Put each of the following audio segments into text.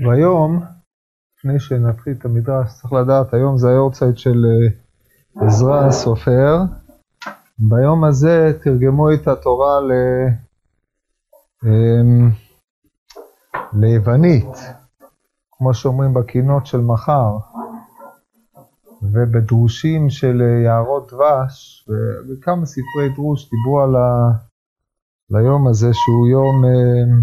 והיום, לפני שנתחיל את המדרש, צריך לדעת, היום זה היורצייט של אה, עזרא הסופר. ביום הזה תרגמו את התורה ל... אמ, ליוונית, כמו שאומרים בקינות של מחר, ובדרושים של אה, יערות דבש, וכמה ספרי דרוש דיברו על ה... ליום הזה, שהוא יום אה,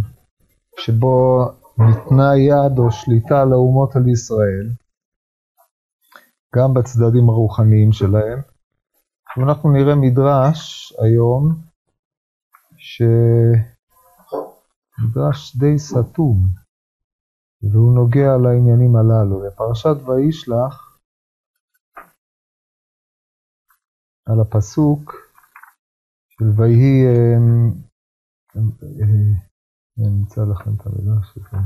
שבו ניתנה יד או שליטה לאומות על ישראל, גם בצדדים הרוחניים שלהם. ואנחנו נראה מדרש היום, שמדרש די סתום, והוא נוגע לעניינים הללו. בפרשת וישלח, על הפסוק של ויהי אה, אה, אני אמצא לכם את המדרש הזה.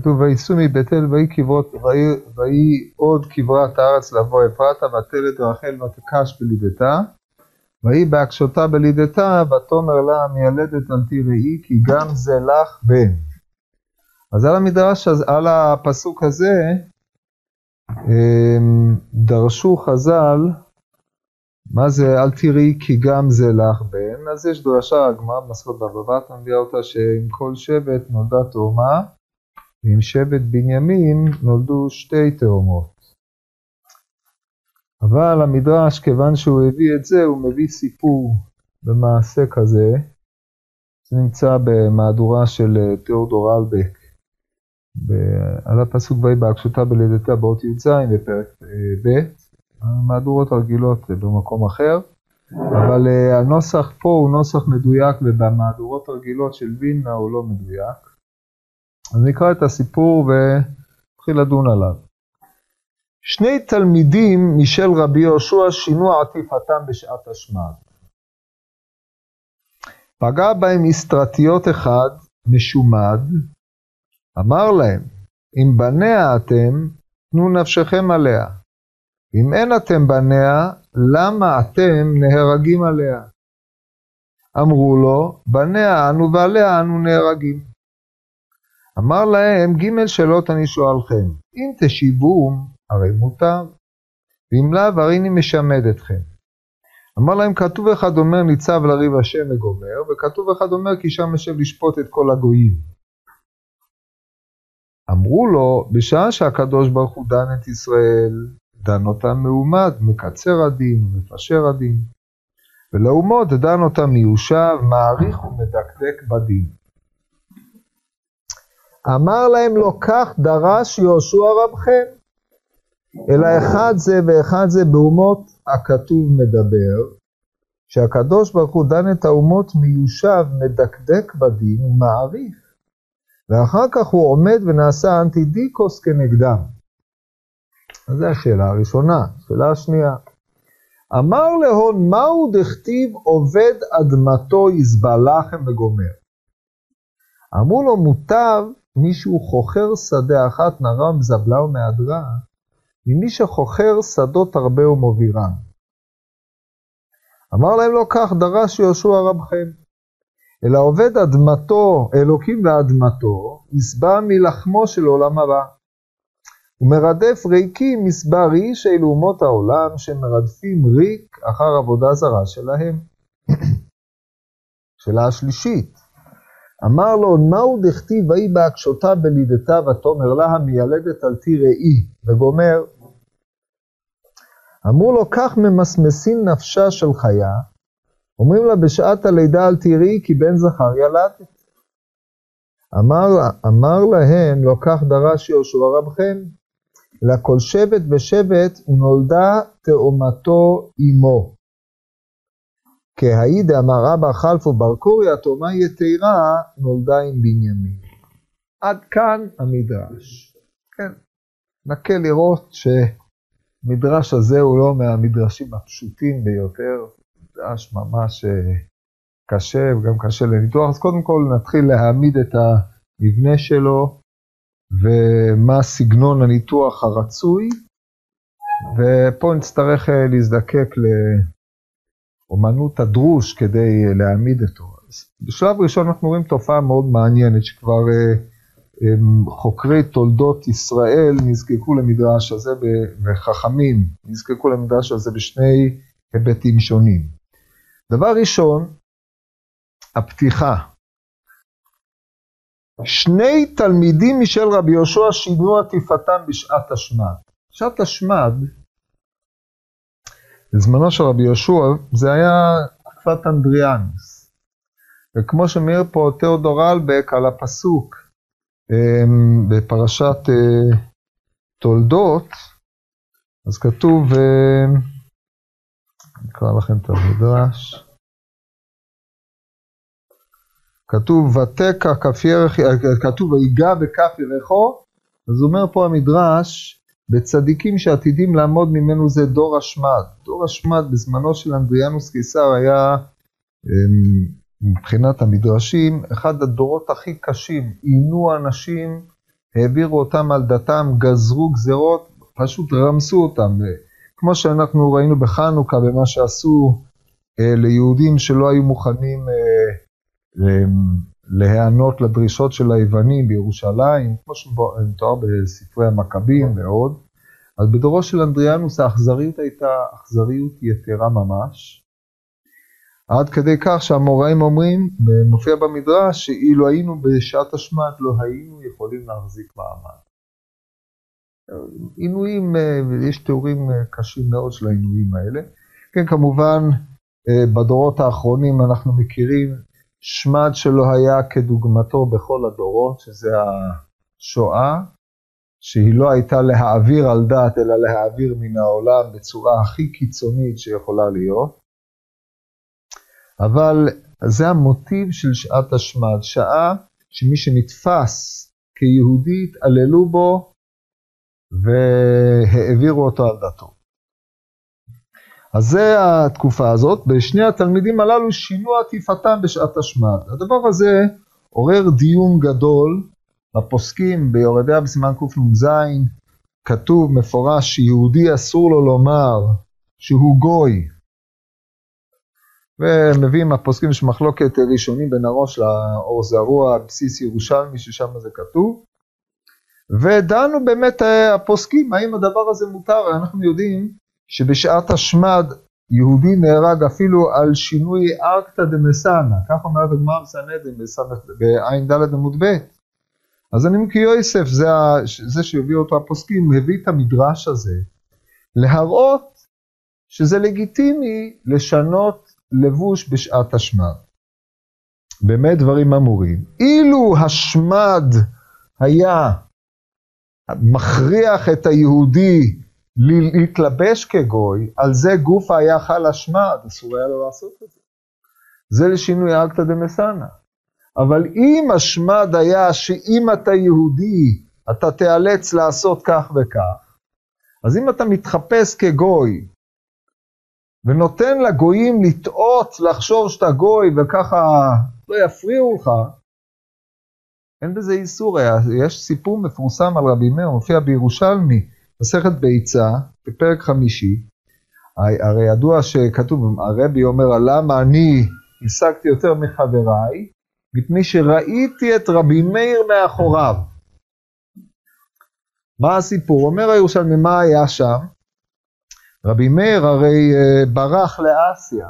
כתוב, וייסעו מבית אל ויהי כברות, ויהי עוד כברת הארץ לבוא אפרתה, ותלד רחל ותקש בלידתה, ויהי בהקשותה בלידתה, ותאמר לה מיילדת אל תראי, כי גם זה לך בן. אז על המדרש, על הפסוק הזה, דרשו חז"ל, מה זה? אל תראי כי גם זה לך בן, אז יש דרשה, הגמרא במסכות בבא בתרא מביאה אותה שעם כל שבט נולדה תאומה, ועם שבט בנימין נולדו שתי תאומות. אבל המדרש, כיוון שהוא הביא את זה, הוא מביא סיפור במעשה כזה, זה נמצא במהדורה של תיאודור אלבק, על הפסוק ויהי בהקשותה בלידתה באות י"ז בפרק אה, ב', המהדורות הרגילות במקום אחר, אבל אה, הנוסח פה הוא נוסח מדויק ובמהדורות הרגילות של וילנה הוא לא מדויק. אז נקרא את הסיפור ונתחיל לדון עליו. שני תלמידים משל רבי יהושע שינו עטיפתם בשעת השמד. פגע בהם אסטרטיות אחד משומד, אמר להם, אם בניה אתם, תנו נפשכם עליה. אם אין אתם בניה, למה אתם נהרגים עליה? אמרו לו, בניה אנו ועליה אנו נהרגים. אמר להם, ג' שאלות אני שואלכם, אם תשיבום, הרי מותר, ואם לאו, הרי אני משמד אתכם. אמר להם, כתוב אחד אומר ניצב לריב השם וגומר, וכתוב אחד אומר כי שם יושב לשפוט את כל הגויים. אמרו לו, בשעה שהקדוש ברוך הוא דן את ישראל, דן אותם מעומד, מקצר הדין ומפשר הדין. ולאומות דן אותם מיושב, מעריך ומדקדק בדין. אמר להם לא כך דרש יהושע רבכם, אלא אחד זה ואחד זה באומות הכתוב מדבר, שהקדוש ברוך הוא דן את האומות מיושב, מדקדק בדין ומעריך. ואחר כך הוא עומד ונעשה אנטידיקוס כנגדם. אז זו השאלה הראשונה. שאלה השנייה, אמר להון מהו דכתיב עובד אדמתו יסבע לחם וגומר. אמרו לו מוטב מישהו חוכר שדה אחת נרם זבלה ומהדרה, ממי שחוכר שדות הרבה ומובירם. אמר להם לא כך דרש יהושע רבכם. אלא עובד אדמתו, אלוקים ואדמתו, יסבע מלחמו של עולם הבא. ומרדף ריקים מסבר איש אלו אומות העולם שמרדפים ריק אחר עבודה זרה שלהם. שאלה השלישית, אמר לו, נאו דכתיב ויהי בהקשותה בלידתה ותאמר לה המיילדת על תיראי, וגומר. אמרו לו, כך ממסמסין נפשה של חיה, אומרים לה בשעת הלידה אל תראי כי בן זכר ילדת. אמר, אמר להם לא כך דרש יהושע רבכם, אלא כל שבט ושבט נולדה תאומתו אמו. כהאי דאמר רבא חלפו בר קוריה תאומה יתרה נולדה עם בנימין. עד כאן המדרש. כן, נקה לראות שמדרש הזה הוא לא מהמדרשים הפשוטים ביותר, מדרש ממש אה, קשה וגם קשה לניתוח, אז קודם כל נתחיל להעמיד את המבנה שלו ומה סגנון הניתוח הרצוי, ופה נצטרך להזדקק לאומנות הדרוש כדי להעמיד אותו. בשלב ראשון אנחנו רואים תופעה מאוד מעניינת שכבר חוקרי תולדות ישראל נזקקו למדרש הזה, וחכמים נזקקו למדרש הזה בשני היבטים שונים. דבר ראשון, הפתיחה. שני תלמידים משל רבי יהושע שינו עטיפתם בשעת השמד. שעת השמד, בזמנו של רבי יהושע, זה היה תקופת אנדריאנוס. וכמו שמעיר פה תיאודור אלבק על הפסוק אמ, בפרשת אה, תולדות, אז כתוב, אני אקרא לכם את המדרש, כתוב ותקע כף ירך, כתוב ויגע בכף ירחו, אז אומר פה המדרש, בצדיקים שעתידים לעמוד ממנו זה דור השמד. דור השמד בזמנו של אנדריאנוס קיסר היה אמ, מבחינת המדרשים, אחד הדורות הכי קשים, עינו אנשים, העבירו אותם על דתם, גזרו גזרות, פשוט רמסו אותם. כמו שאנחנו ראינו בחנוכה, במה שעשו אה, ליהודים שלא היו מוכנים אה, להיענות לדרישות של היוונים בירושלים, כמו שמתואר בספרי המכבים ועוד. אז בדורו של אנדריאנוס האכזריות הייתה אכזריות יתרה ממש. עד כדי כך שהמוראים אומרים, מופיע במדרש, שאילו היינו בשעת השמד לא היינו יכולים להחזיק מעמד. עינויים, אה, יש תיאורים אה, קשים מאוד של העינויים האלה. כן, כמובן, אה, בדורות האחרונים אנחנו מכירים שמד שלא היה כדוגמתו בכל הדורות, שזה השואה, שהיא לא הייתה להעביר על דעת, אלא להעביר מן העולם בצורה הכי קיצונית שיכולה להיות. אבל זה המוטיב של שעת השמד, שעה שמי שנתפס כיהודי התעללו בו והעבירו אותו על דתו. אז זה התקופה הזאת, בשני התלמידים הללו שינו עטיפתם בשעת השמד. הדבר הזה עורר דיון גדול בפוסקים, ביורדיה בסימן קנ"ז, כתוב מפורש שיהודי אסור לו לומר שהוא גוי, ומביאים הפוסקים יש מחלוקת ראשונים בין הראש לאור זרוע, בסיס ירושלמי, ששם זה כתוב. ודנו באמת אה, הפוסקים, האם הדבר הזה מותר, אנחנו יודעים שבשעת השמד יהודי נהרג אפילו על שינוי ארקתא דמסנא, כך אומרת הגמרא בסנהדרין בע"ד עמוד ב'. אז אני מכיר יוסף, זה, זה שהביא אותו הפוסקים, הביא את המדרש הזה, להראות שזה לגיטימי לשנות לבוש בשעת השמד. באמת דברים אמורים. אילו השמד היה מכריח את היהודי להתלבש כגוי, על זה גוף היה חל השמד, אסור היה לו לעשות את זה. זה לשינוי אקתא דמסנא. אבל אם השמד היה שאם אתה יהודי, אתה תיאלץ לעשות כך וכך, אז אם אתה מתחפש כגוי, ונותן לגויים לטעות, לחשוב שאתה גוי וככה לא יפריעו לך, אין בזה איסור. יש סיפור מפורסם על רבי מאיר, מופיע בירושלמי, מסכת ביצה, בפרק חמישי. הרי ידוע שכתוב, הרבי אומר, למה אני השגתי יותר מחבריי? מפני שראיתי את רבי מאיר מאחוריו. מה הסיפור? אומר הירושלמי, מה היה שם? רבי מאיר הרי אה, ברח לאסיה.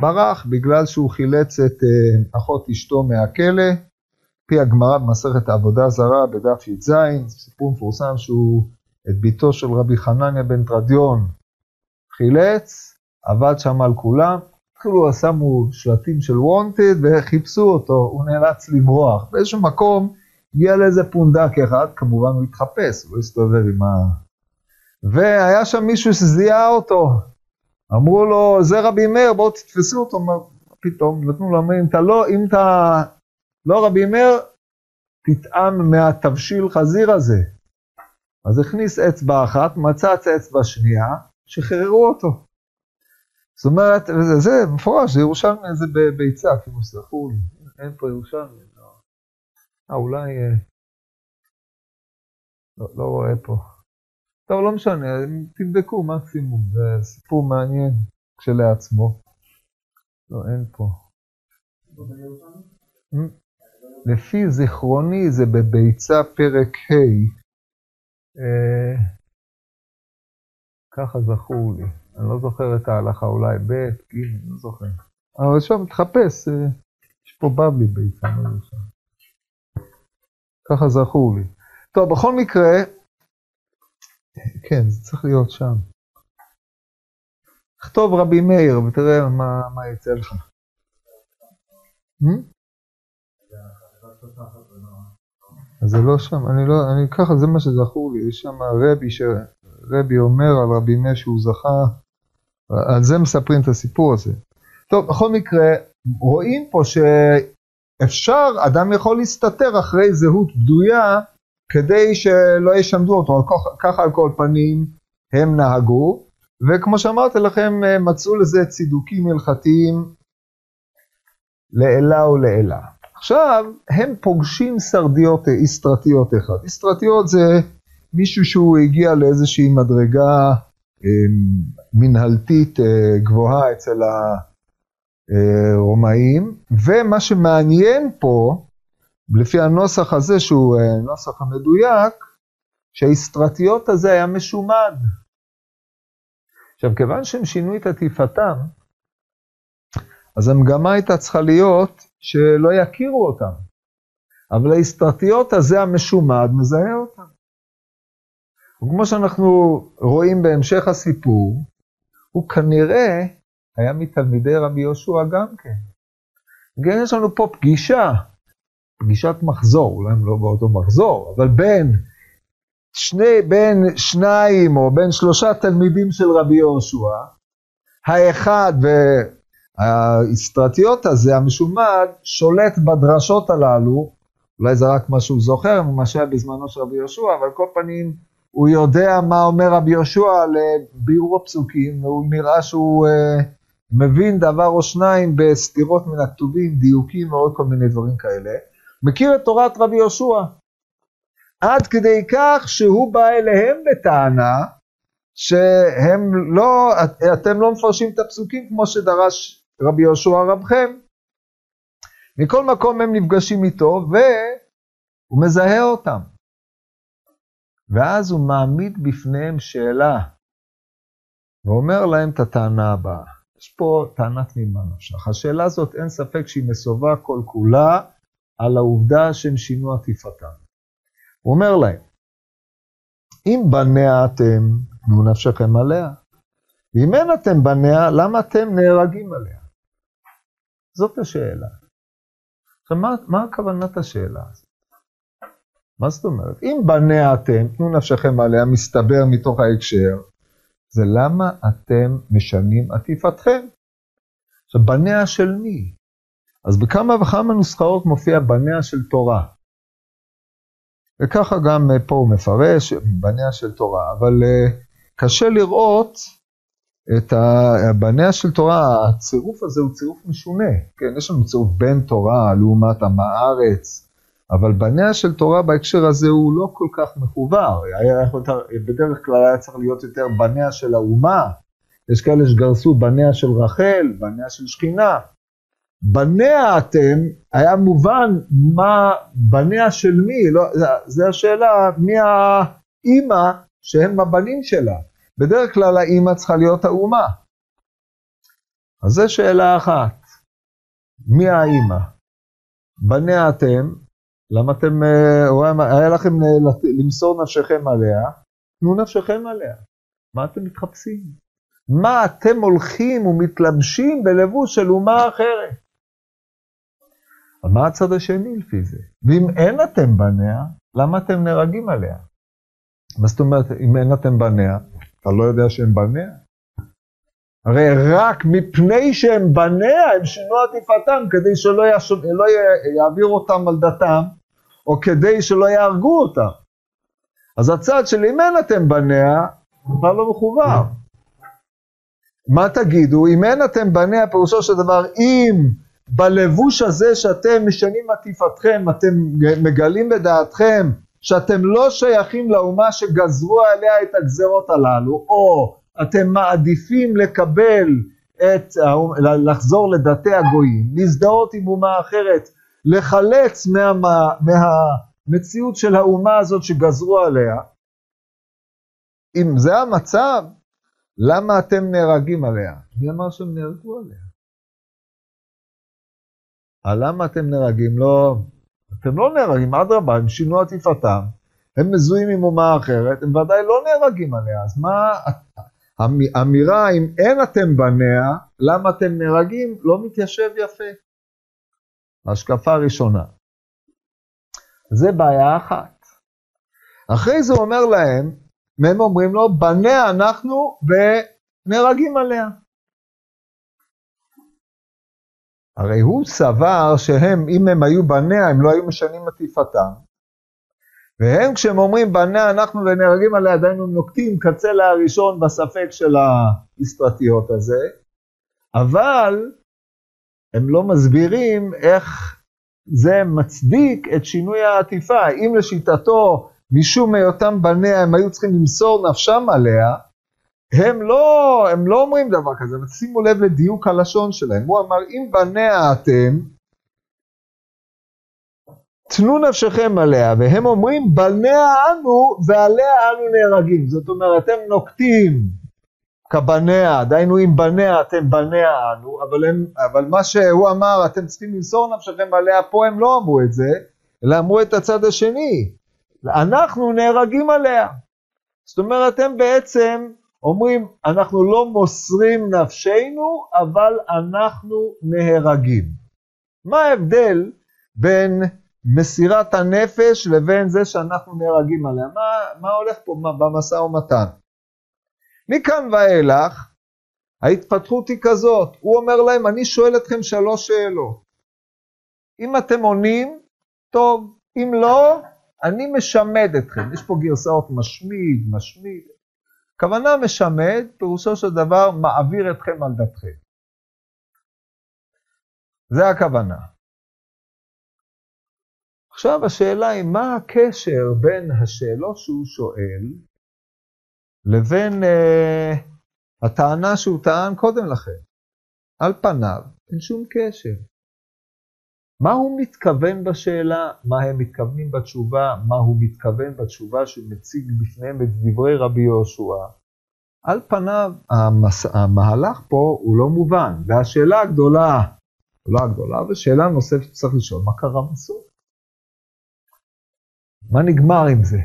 ברח בגלל שהוא חילץ את אה, אחות אשתו מהכלא. פי הגמרא במסכת העבודה זרה בדף י"ז, סיפור מפורסם שהוא את ביתו של רבי חנניה בן תרדיון חילץ, עבד שם על כולם, התחילו שמו שלטים של וונטד וחיפשו אותו, הוא נאלץ לברוח. באיזשהו מקום הגיע לאיזה פונדק אחד, כמובן הוא התחפש, הוא לא הסתובב עם ה... והיה שם מישהו שזיהה אותו. אמרו לו, זה רבי מאיר, בואו תתפסו אותו. פתאום, נתנו לו, אומרים, אתה לא, אם אתה לא רבי מאיר, תטעם מהתבשיל חזיר הזה. אז הכניס אצבע אחת, מצץ אצבע שנייה, שחררו אותו. זאת אומרת, זה, זה מפורש, זה ירושלמי, זה בביצה, כאילו סלחו לי, אין פה ירושלמי. לא. אה, אולי, אה, לא, לא רואה פה. טוב, לא משנה, תבדקו מקסימום, זה סיפור מעניין כשלעצמו. לא, אין פה. לפי זיכרוני זה בביצה פרק ה', אה, ככה זכור לי. אני לא זוכר את ההלכה, אולי ב', ג', לא זוכר. אבל עכשיו תחפש, אה, יש פה בבלי ביצה, לא יודע שם. ככה זכור לי. טוב, בכל מקרה, כן, זה צריך להיות שם. תכתוב רבי מאיר ותראה מה, מה יצא לך. Hmm? זה לא שם, אני לא, אני ככה, זה מה שזכור לי, יש שם רבי, שרבי אומר על רבי מאיר שהוא זכה, על זה מספרים את הסיפור הזה. טוב, בכל מקרה, רואים פה שאפשר, אדם יכול להסתתר אחרי זהות בדויה כדי שלא ישמדו אותו, ככה על כל פנים הם נהגו, וכמו שאמרתי לכם, מצאו לזה צידוקים הלכתיים לעילה ולעילה. עכשיו, הם פוגשים סרדיות איסטרטיות אחד. איסטרטיות זה מישהו שהוא הגיע לאיזושהי מדרגה אמ, מנהלתית אה, גבוהה אצל הרומאים, ומה שמעניין פה, לפי הנוסח הזה, שהוא אה, נוסח המדויק, שהאיסטרטיות הזה היה משומד. עכשיו, כיוון שהם שינו את עטיפתם, אז המגמה הייתה צריכה להיות שלא יכירו אותם. אבל האסטרטיות הזה המשומד מזהה אותם. וכמו שאנחנו רואים בהמשך הסיפור, הוא כנראה היה מתלמידי רבי יהושע גם כן. כן, יש לנו פה פגישה, פגישת מחזור, אולי הם לא באותו מחזור, אבל בין, שני, בין שניים או בין שלושה תלמידים של רבי יהושע, האחד והאסטרטיות הזה, המשומד, שולט בדרשות הללו, אולי זה רק מה שהוא זוכר ממה שהיה בזמנו של רבי יהושע, אבל כל פנים הוא יודע מה אומר רבי יהושע לביאור הפסוקים, והוא נראה שהוא uh, מבין דבר או שניים בסתירות מן הכתובים, דיוקים ועוד כל מיני דברים כאלה. מכיר את תורת רבי יהושע. עד כדי כך שהוא בא אליהם בטענה שהם לא, את, אתם לא מפרשים את הפסוקים כמו שדרש רבי יהושע רבכם. מכל מקום הם נפגשים איתו והוא מזהה אותם. ואז הוא מעמיד בפניהם שאלה, ואומר להם את הטענה הבאה. יש פה טענה תמימה נפשך. השאלה הזאת, אין ספק שהיא מסובה כל כולה על העובדה שהם שינו עטיפתם. הוא אומר להם, אם בניה אתם, תנו נפשכם עליה. ואם אין אתם בניה, למה אתם נהרגים עליה? זאת השאלה. עכשיו, מה, מה הכוונת השאלה הזאת? מה זאת אומרת? אם בניה אתם, תנו נפשכם עליה, מסתבר מתוך ההקשר, זה למה אתם משנים עטיפתכם. עכשיו, בניה של מי? אז בכמה וכמה נוסחאות מופיע בניה של תורה. וככה גם פה הוא מפרש, בניה של תורה, אבל uh, קשה לראות את בניה של תורה, הצירוף הזה הוא צירוף משונה. כן, יש לנו צירוף בין תורה לעומת עם הארץ, אבל בניה של תורה בהקשר הזה הוא לא כל כך מחובר, היה יכול, בדרך כלל היה צריך להיות יותר בניה של האומה, יש כאלה שגרסו בניה של רחל, בניה של שכינה. בניה אתם, היה מובן מה בניה של מי, לא, זה השאלה מי האימא שהם הבנים שלה. בדרך כלל האימא צריכה להיות האומה. אז זו שאלה אחת, מי האימא? בניה אתם, למה אתם, אה, היה לכם אה, למסור נפשכם עליה? תנו נפשכם עליה. מה אתם מתחפשים? מה אתם הולכים ומתלבשים בלבוש של אומה אחרת? מה הצד השני לפי זה? ואם אין אתם בניה, למה אתם נהרגים עליה? מה זאת אומרת, אם אין אתם בניה, אתה לא יודע שהם בניה? הרי רק מפני שהם בניה, הם שינו עטיפתם כדי שלא יש... לא יעבירו אותם על דתם, או כדי שלא יהרגו אותם. אז הצד של אם אין אתם בניה, בכלל לא מחובר. מה תגידו? אם אין אתם בניה, פירושו של דבר, אם בלבוש הזה שאתם משנים עטיפתכם, אתם מגלים בדעתכם שאתם לא שייכים לאומה שגזרו עליה את הגזרות הללו, או אתם מעדיפים לקבל את, לחזור לדתי הגויים, להזדהות עם אומה אחרת, לחלץ מה, מהמציאות של האומה הזאת שגזרו עליה, אם זה המצב, למה אתם נהרגים עליה? מי אמר שהם נהרגו עליה? למה אתם נהרגים? לא, אתם לא נהרגים, אדרבה, הם שינו עטיפתם, הם מזוהים עם אומה אחרת, הם ודאי לא נהרגים עליה, אז מה, האמירה אם אין אתם בניה, למה אתם נהרגים, לא מתיישב יפה. השקפה ראשונה. זה בעיה אחת. אחרי זה הוא אומר להם, הם אומרים לו, בניה אנחנו ונהרגים עליה. הרי הוא סבר שהם, אם הם היו בניה, הם לא היו משנים עטיפתם. והם כשהם אומרים בניה אנחנו ונהרגים עליה, עדיין הם נוקטים קצה הראשון בספק של האסטרטיות הזה, אבל הם לא מסבירים איך זה מצדיק את שינוי העטיפה. אם לשיטתו, משום היותם בניה, הם היו צריכים למסור נפשם עליה, הם לא, הם לא אומרים דבר כזה, אבל שימו לב לדיוק הלשון שלהם. הוא אמר, אם בניה אתם, תנו נפשכם עליה, והם אומרים, בניה אנו ועליה אנו נהרגים. זאת אומרת, אתם נוקטים כבניה, דהיינו אם בניה אתם בניה אנו, אבל, הם, אבל מה שהוא אמר, אתם צריכים למסור נפשכם עליה, פה הם לא אמרו את זה, אלא אמרו את הצד השני. אנחנו נהרגים עליה. זאת אומרת, הם בעצם אומרים, אנחנו לא מוסרים נפשנו, אבל אנחנו נהרגים. מה ההבדל בין מסירת הנפש לבין זה שאנחנו נהרגים עליה? מה, מה הולך פה במשא ומתן? מכאן ואילך, ההתפתחות היא כזאת, הוא אומר להם, אני שואל אתכם שלוש שאלות. אם אתם עונים, טוב, אם לא, אני משמד אתכם. יש פה גרסאות משמיד, משמיד. כוונה משמד, פירושו של דבר מעביר אתכם על דתכם. זה הכוונה. עכשיו השאלה היא, מה הקשר בין השאלות שהוא שואל לבין uh, הטענה שהוא טען קודם לכן? על פניו, אין שום קשר. מה הוא מתכוון בשאלה, מה הם מתכוונים בתשובה, מה הוא מתכוון בתשובה שמציג בפניהם את דברי רבי יהושע. על פניו המס... המהלך פה הוא לא מובן, והשאלה הגדולה, לא הגדולה, ושאלה נוספת שצריך לשאול, מה קרה בסוף? מה נגמר עם זה?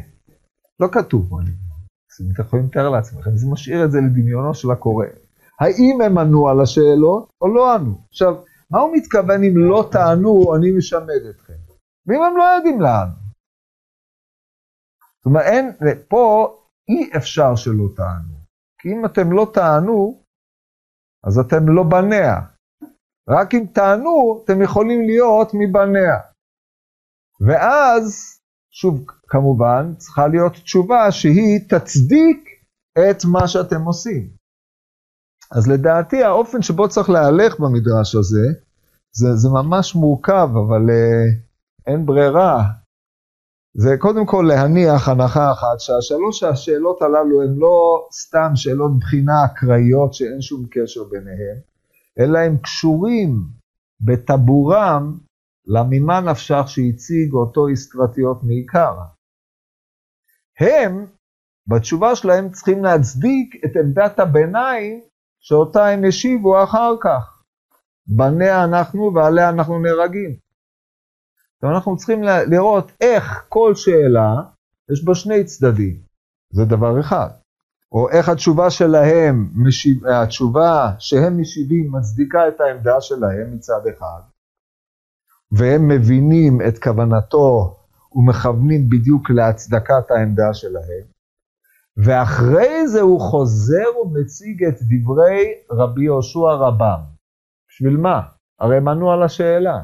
לא כתוב מה נגמר. אז אתם יכולים לתאר לעצמכם, זה משאיר את זה לדמיונו של הקורא. האם הם ענו על השאלות או לא ענו? עכשיו, מה הוא מתכוון אם לא טענו, אני משמד אתכם? ואם הם לא יודעים לאן? זאת אומרת, אין, פה אי אפשר שלא טענו. כי אם אתם לא טענו, אז אתם לא בניה. רק אם טענו, אתם יכולים להיות מבניה. ואז, שוב, כמובן, צריכה להיות תשובה שהיא תצדיק את מה שאתם עושים. אז לדעתי האופן שבו צריך להלך במדרש הזה, זה, זה ממש מורכב, אבל uh, אין ברירה. זה קודם כל להניח הנחה אחת, שהשלוש השאלות הללו הן לא סתם שאלות בחינה אקראיות שאין שום קשר ביניהן, אלא הם קשורים בטבורם לממה נפשך שהציג אותו איסקרטיות מעיקר. הם, בתשובה שלהם, צריכים להצדיק את עמדת הביניים שאותה הם השיבו אחר כך. בניה אנחנו ועליה אנחנו נהרגים. אנחנו צריכים לראות איך כל שאלה, יש בה שני צדדים, זה דבר אחד. או איך התשובה שלהם, משיב, התשובה שהם משיבים מצדיקה את העמדה שלהם מצד אחד, והם מבינים את כוונתו ומכוונים בדיוק להצדקת העמדה שלהם, ואחרי זה הוא חוזר ומציג את דברי רבי יהושע רבם. בשביל מה? הרי הם ענו על השאלה.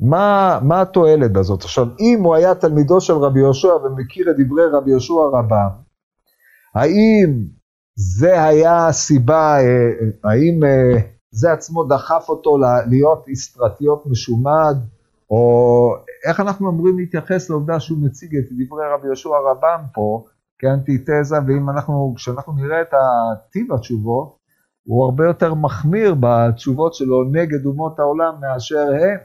מה, מה התועלת בזאת? עכשיו, אם הוא היה תלמידו של רבי יהושע ומכיר את דברי רבי יהושע רבם, האם זה היה הסיבה, אה, האם אה, זה עצמו דחף אותו להיות אסטרטיות משומד, או איך אנחנו אמורים להתייחס לעובדה שהוא מציג את דברי רבי יהושע רבם פה כאנטיתזה, ואם אנחנו, כשאנחנו נראה את טיב התשובות, הוא הרבה יותר מחמיר בתשובות שלו נגד אומות העולם מאשר הם.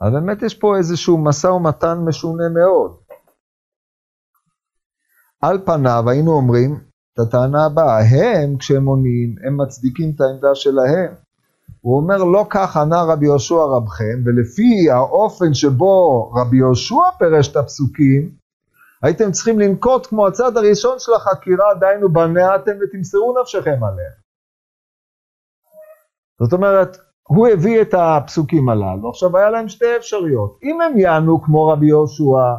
אז באמת יש פה איזשהו משא ומתן משונה מאוד. על פניו היינו אומרים את הטענה הבאה, הם כשהם עונים, הם מצדיקים את העמדה שלהם. הוא אומר לא כך ענה רבי יהושע רבכם, ולפי האופן שבו רבי יהושע פירש את הפסוקים, הייתם צריכים לנקוט כמו הצד הראשון של החקירה, דהיינו בנעתם ותמסרו נפשכם עליהם. זאת אומרת, הוא הביא את הפסוקים הללו, עכשיו היה להם שתי אפשרויות. אם הם יענו כמו רבי יהושע,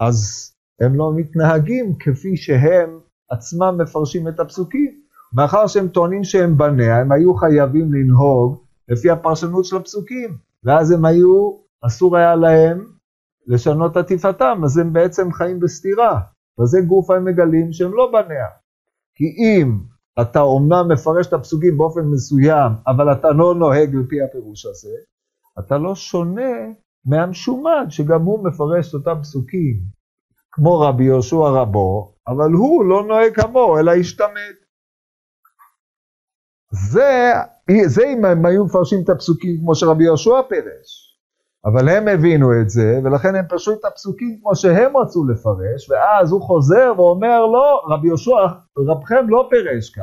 אז הם לא מתנהגים כפי שהם עצמם מפרשים את הפסוקים. מאחר שהם טוענים שהם בניה, הם היו חייבים לנהוג לפי הפרשנות של הפסוקים, ואז הם היו, אסור היה להם לשנות עטיפתם, אז הם בעצם חיים בסתירה. וזה גוף הם מגלים שהם לא בניה. כי אם אתה אומנם מפרש את הפסוקים באופן מסוים, אבל אתה לא נוהג לפי הפירוש הזה, אתה לא שונה מהמשומד, שגם הוא מפרש את אותם פסוקים, כמו רבי יהושע רבו, אבל הוא לא נוהג כמוהו, אלא השתמט. זה, זה אם הם היו מפרשים את הפסוקים כמו שרבי יהושע פירש. אבל הם הבינו את זה, ולכן הם פרשו את הפסוקים כמו שהם רצו לפרש, ואז הוא חוזר ואומר, לא, רבי יהושע, רבכם לא פירש כך.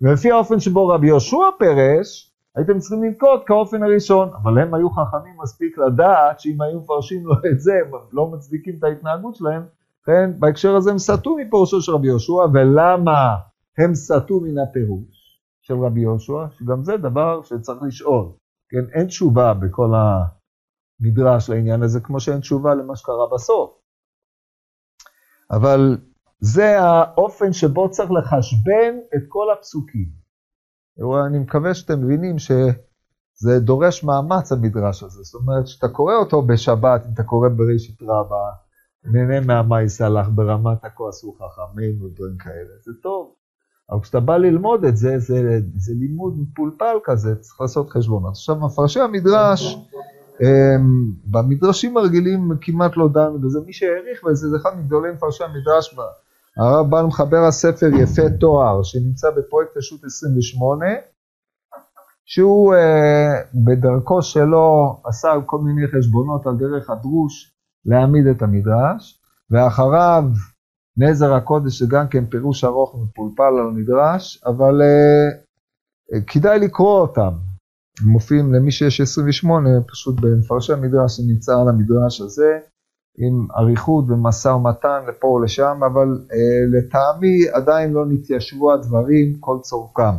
ולפי האופן שבו רבי יהושע פירש, הייתם צריכים לנקוט כאופן הראשון, אבל הם היו חכמים מספיק לדעת שאם היו מפרשים לו את זה, הם לא מצדיקים את ההתנהגות שלהם, כן, בהקשר הזה הם סטו מפירושו של רבי יהושע, ולמה הם סטו מן הפירוש של רבי יהושע? שגם זה דבר שצריך לשאול, כן, אין תשובה בכל ה... מדרש לעניין הזה, כמו שאין תשובה למה שקרה בסוף. אבל זה האופן שבו צריך לחשבן את כל הפסוקים. אני מקווה שאתם מבינים שזה דורש מאמץ המדרש הזה. זאת אומרת, כשאתה קורא אותו בשבת, אם אתה קורא בראשית רבה, נהנה מהמאי סלח ברמת הכועסו חכמינו, דברים כאלה, זה טוב. אבל כשאתה בא ללמוד את זה, זה, זה לימוד מפולפל כזה, צריך לעשות חשבונות. עכשיו, מפרשי המדרש, אמ, במדרשים הרגילים כמעט לא דנו בזה, מי שהעריך בזה זה אחד מגדולי מפרשי המדרש, הרב בעל מחבר הספר יפה תואר, שנמצא בפרויקט השו"ת 28, שהוא אה, בדרכו שלו עשה כל מיני חשבונות על דרך הדרוש להעמיד את המדרש, ואחריו נזר הקודש שגם כן פירוש ארוך מפולפל על המדרש, אבל אה, כדאי לקרוא אותם, מופיעים למי שיש 28, פשוט במפרשי המדרש שנמצא על המדרש הזה, עם אריכות ומשא ומתן לפה ולשם, אבל אה, לטעמי עדיין לא נתיישבו הדברים כל צורכם.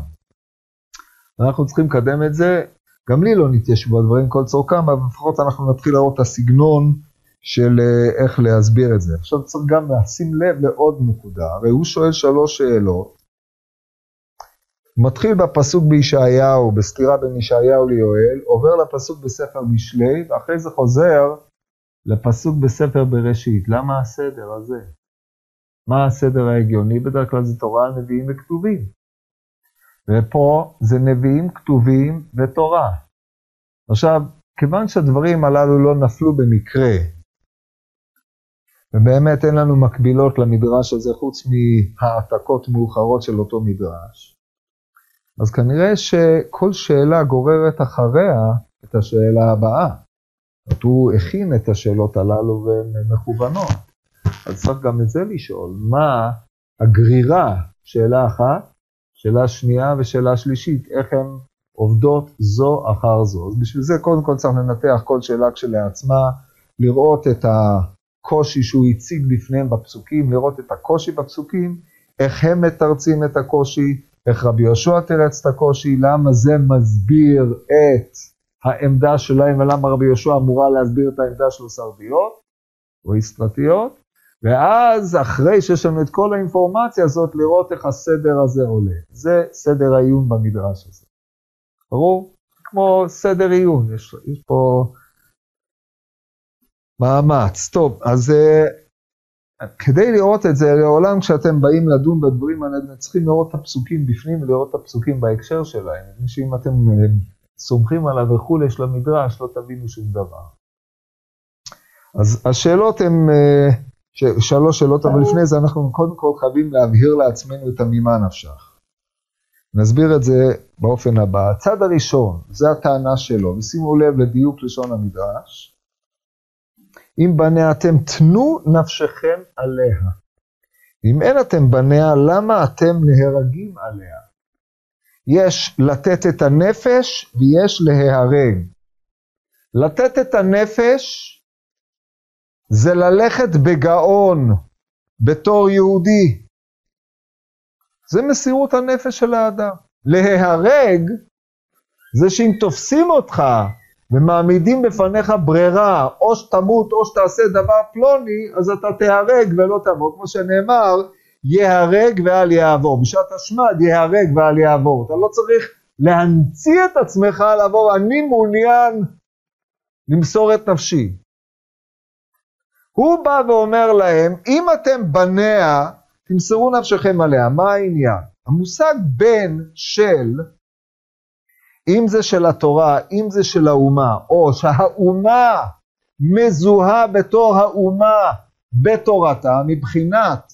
אנחנו צריכים לקדם את זה, גם לי לא נתיישבו הדברים כל צורכם, אבל לפחות אנחנו נתחיל לראות את הסגנון של אה, איך להסביר את זה. עכשיו צריך גם לשים לב לעוד נקודה, הרי הוא שואל שלוש שאלות, מתחיל בפסוק בישעיהו, בסתירה בין ישעיהו ליואל, עובר לפסוק בספר משלי, ואחרי זה חוזר לפסוק בספר בראשית. למה הסדר הזה? מה הסדר ההגיוני? בדרך כלל זה תורה על נביאים וכתובים. ופה זה נביאים, כתובים ותורה. עכשיו, כיוון שהדברים הללו לא נפלו במקרה, ובאמת אין לנו מקבילות למדרש הזה חוץ מהעתקות מאוחרות של אותו מדרש, אז כנראה שכל שאלה גוררת אחריה את השאלה הבאה. זאת הוא הכין את השאלות הללו והן מכוונות. אז צריך גם את זה לשאול, מה הגרירה, שאלה אחת, שאלה שנייה ושאלה שלישית, איך הן עובדות זו אחר זו. אז בשביל זה קודם כל צריך לנתח כל שאלה כשלעצמה, לראות את הקושי שהוא הציג בפניהם בפסוקים, לראות את הקושי בפסוקים, איך הם מתרצים את הקושי, איך רבי יהושע תרץ את הקושי, למה זה מסביר את העמדה שלהם ולמה רבי יהושע אמורה להסביר את העמדה של סרביות או אסטרטיות, ואז אחרי שיש לנו את כל האינפורמציה הזאת, לראות איך הסדר הזה עולה. זה סדר העיון במדרש הזה. ברור? כמו סדר עיון, יש, יש פה מאמץ. טוב, אז אה, כדי לראות את זה, לעולם כשאתם באים לדון בדברים האלה, אתם צריכים לראות את הפסוקים בפנים ולראות את הפסוקים בהקשר שלהם. שאם אתם אה, סומכים עליו וכולי של המדרש, לא תבינו שום דבר. אז השאלות הן אה, שלוש שאלות, אבל לפני זה אנחנו קודם כל חייבים להבהיר לעצמנו את הממה נפשך. נסביר את זה באופן הבא. הצד הראשון, זה הטענה שלו, ושימו לב לדיוק לשון המדרש. אם בניה אתם תנו נפשכם עליה. אם אין אתם בניה, למה אתם נהרגים עליה? יש לתת את הנפש ויש להיהרג. לתת את הנפש זה ללכת בגאון בתור יהודי. זה מסירות הנפש של האדם. להיהרג זה שאם תופסים אותך ומעמידים בפניך ברירה, או שתמות או שתעשה דבר פלוני, אז אתה תיהרג ולא תבוא. כמו שנאמר, ייהרג ואל יעבור. בשעת השמד ייהרג ואל יעבור. אתה לא צריך להמציא את עצמך לעבור, אני מעוניין למסור את נפשי. הוא בא ואומר להם, אם אתם בניה, תמסרו נפשכם עליה. מה העניין? המושג בן של, אם זה של התורה, אם זה של האומה, או שהאומה מזוהה בתור האומה בתורתה, מבחינת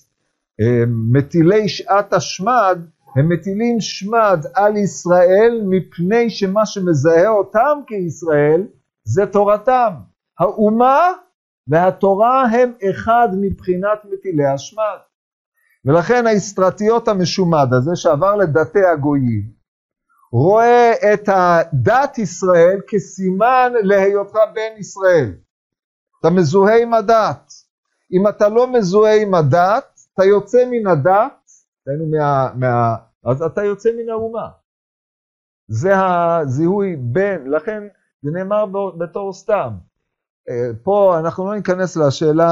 אה, מטילי שעת השמד, הם מטילים שמד על ישראל מפני שמה שמזהה אותם כישראל זה תורתם. האומה והתורה הם אחד מבחינת מטילי השמד. ולכן האסטרטיות המשומד הזה שעבר לדתי הגויים, רואה את הדת ישראל כסימן להיותך בן ישראל. אתה מזוהה עם הדת. אם אתה לא מזוהה עם הדת, אתה יוצא מן הדת, מה, מה, אז אתה יוצא מן האומה. זה הזיהוי בין, לכן זה נאמר בתור סתם. פה אנחנו לא ניכנס לשאלה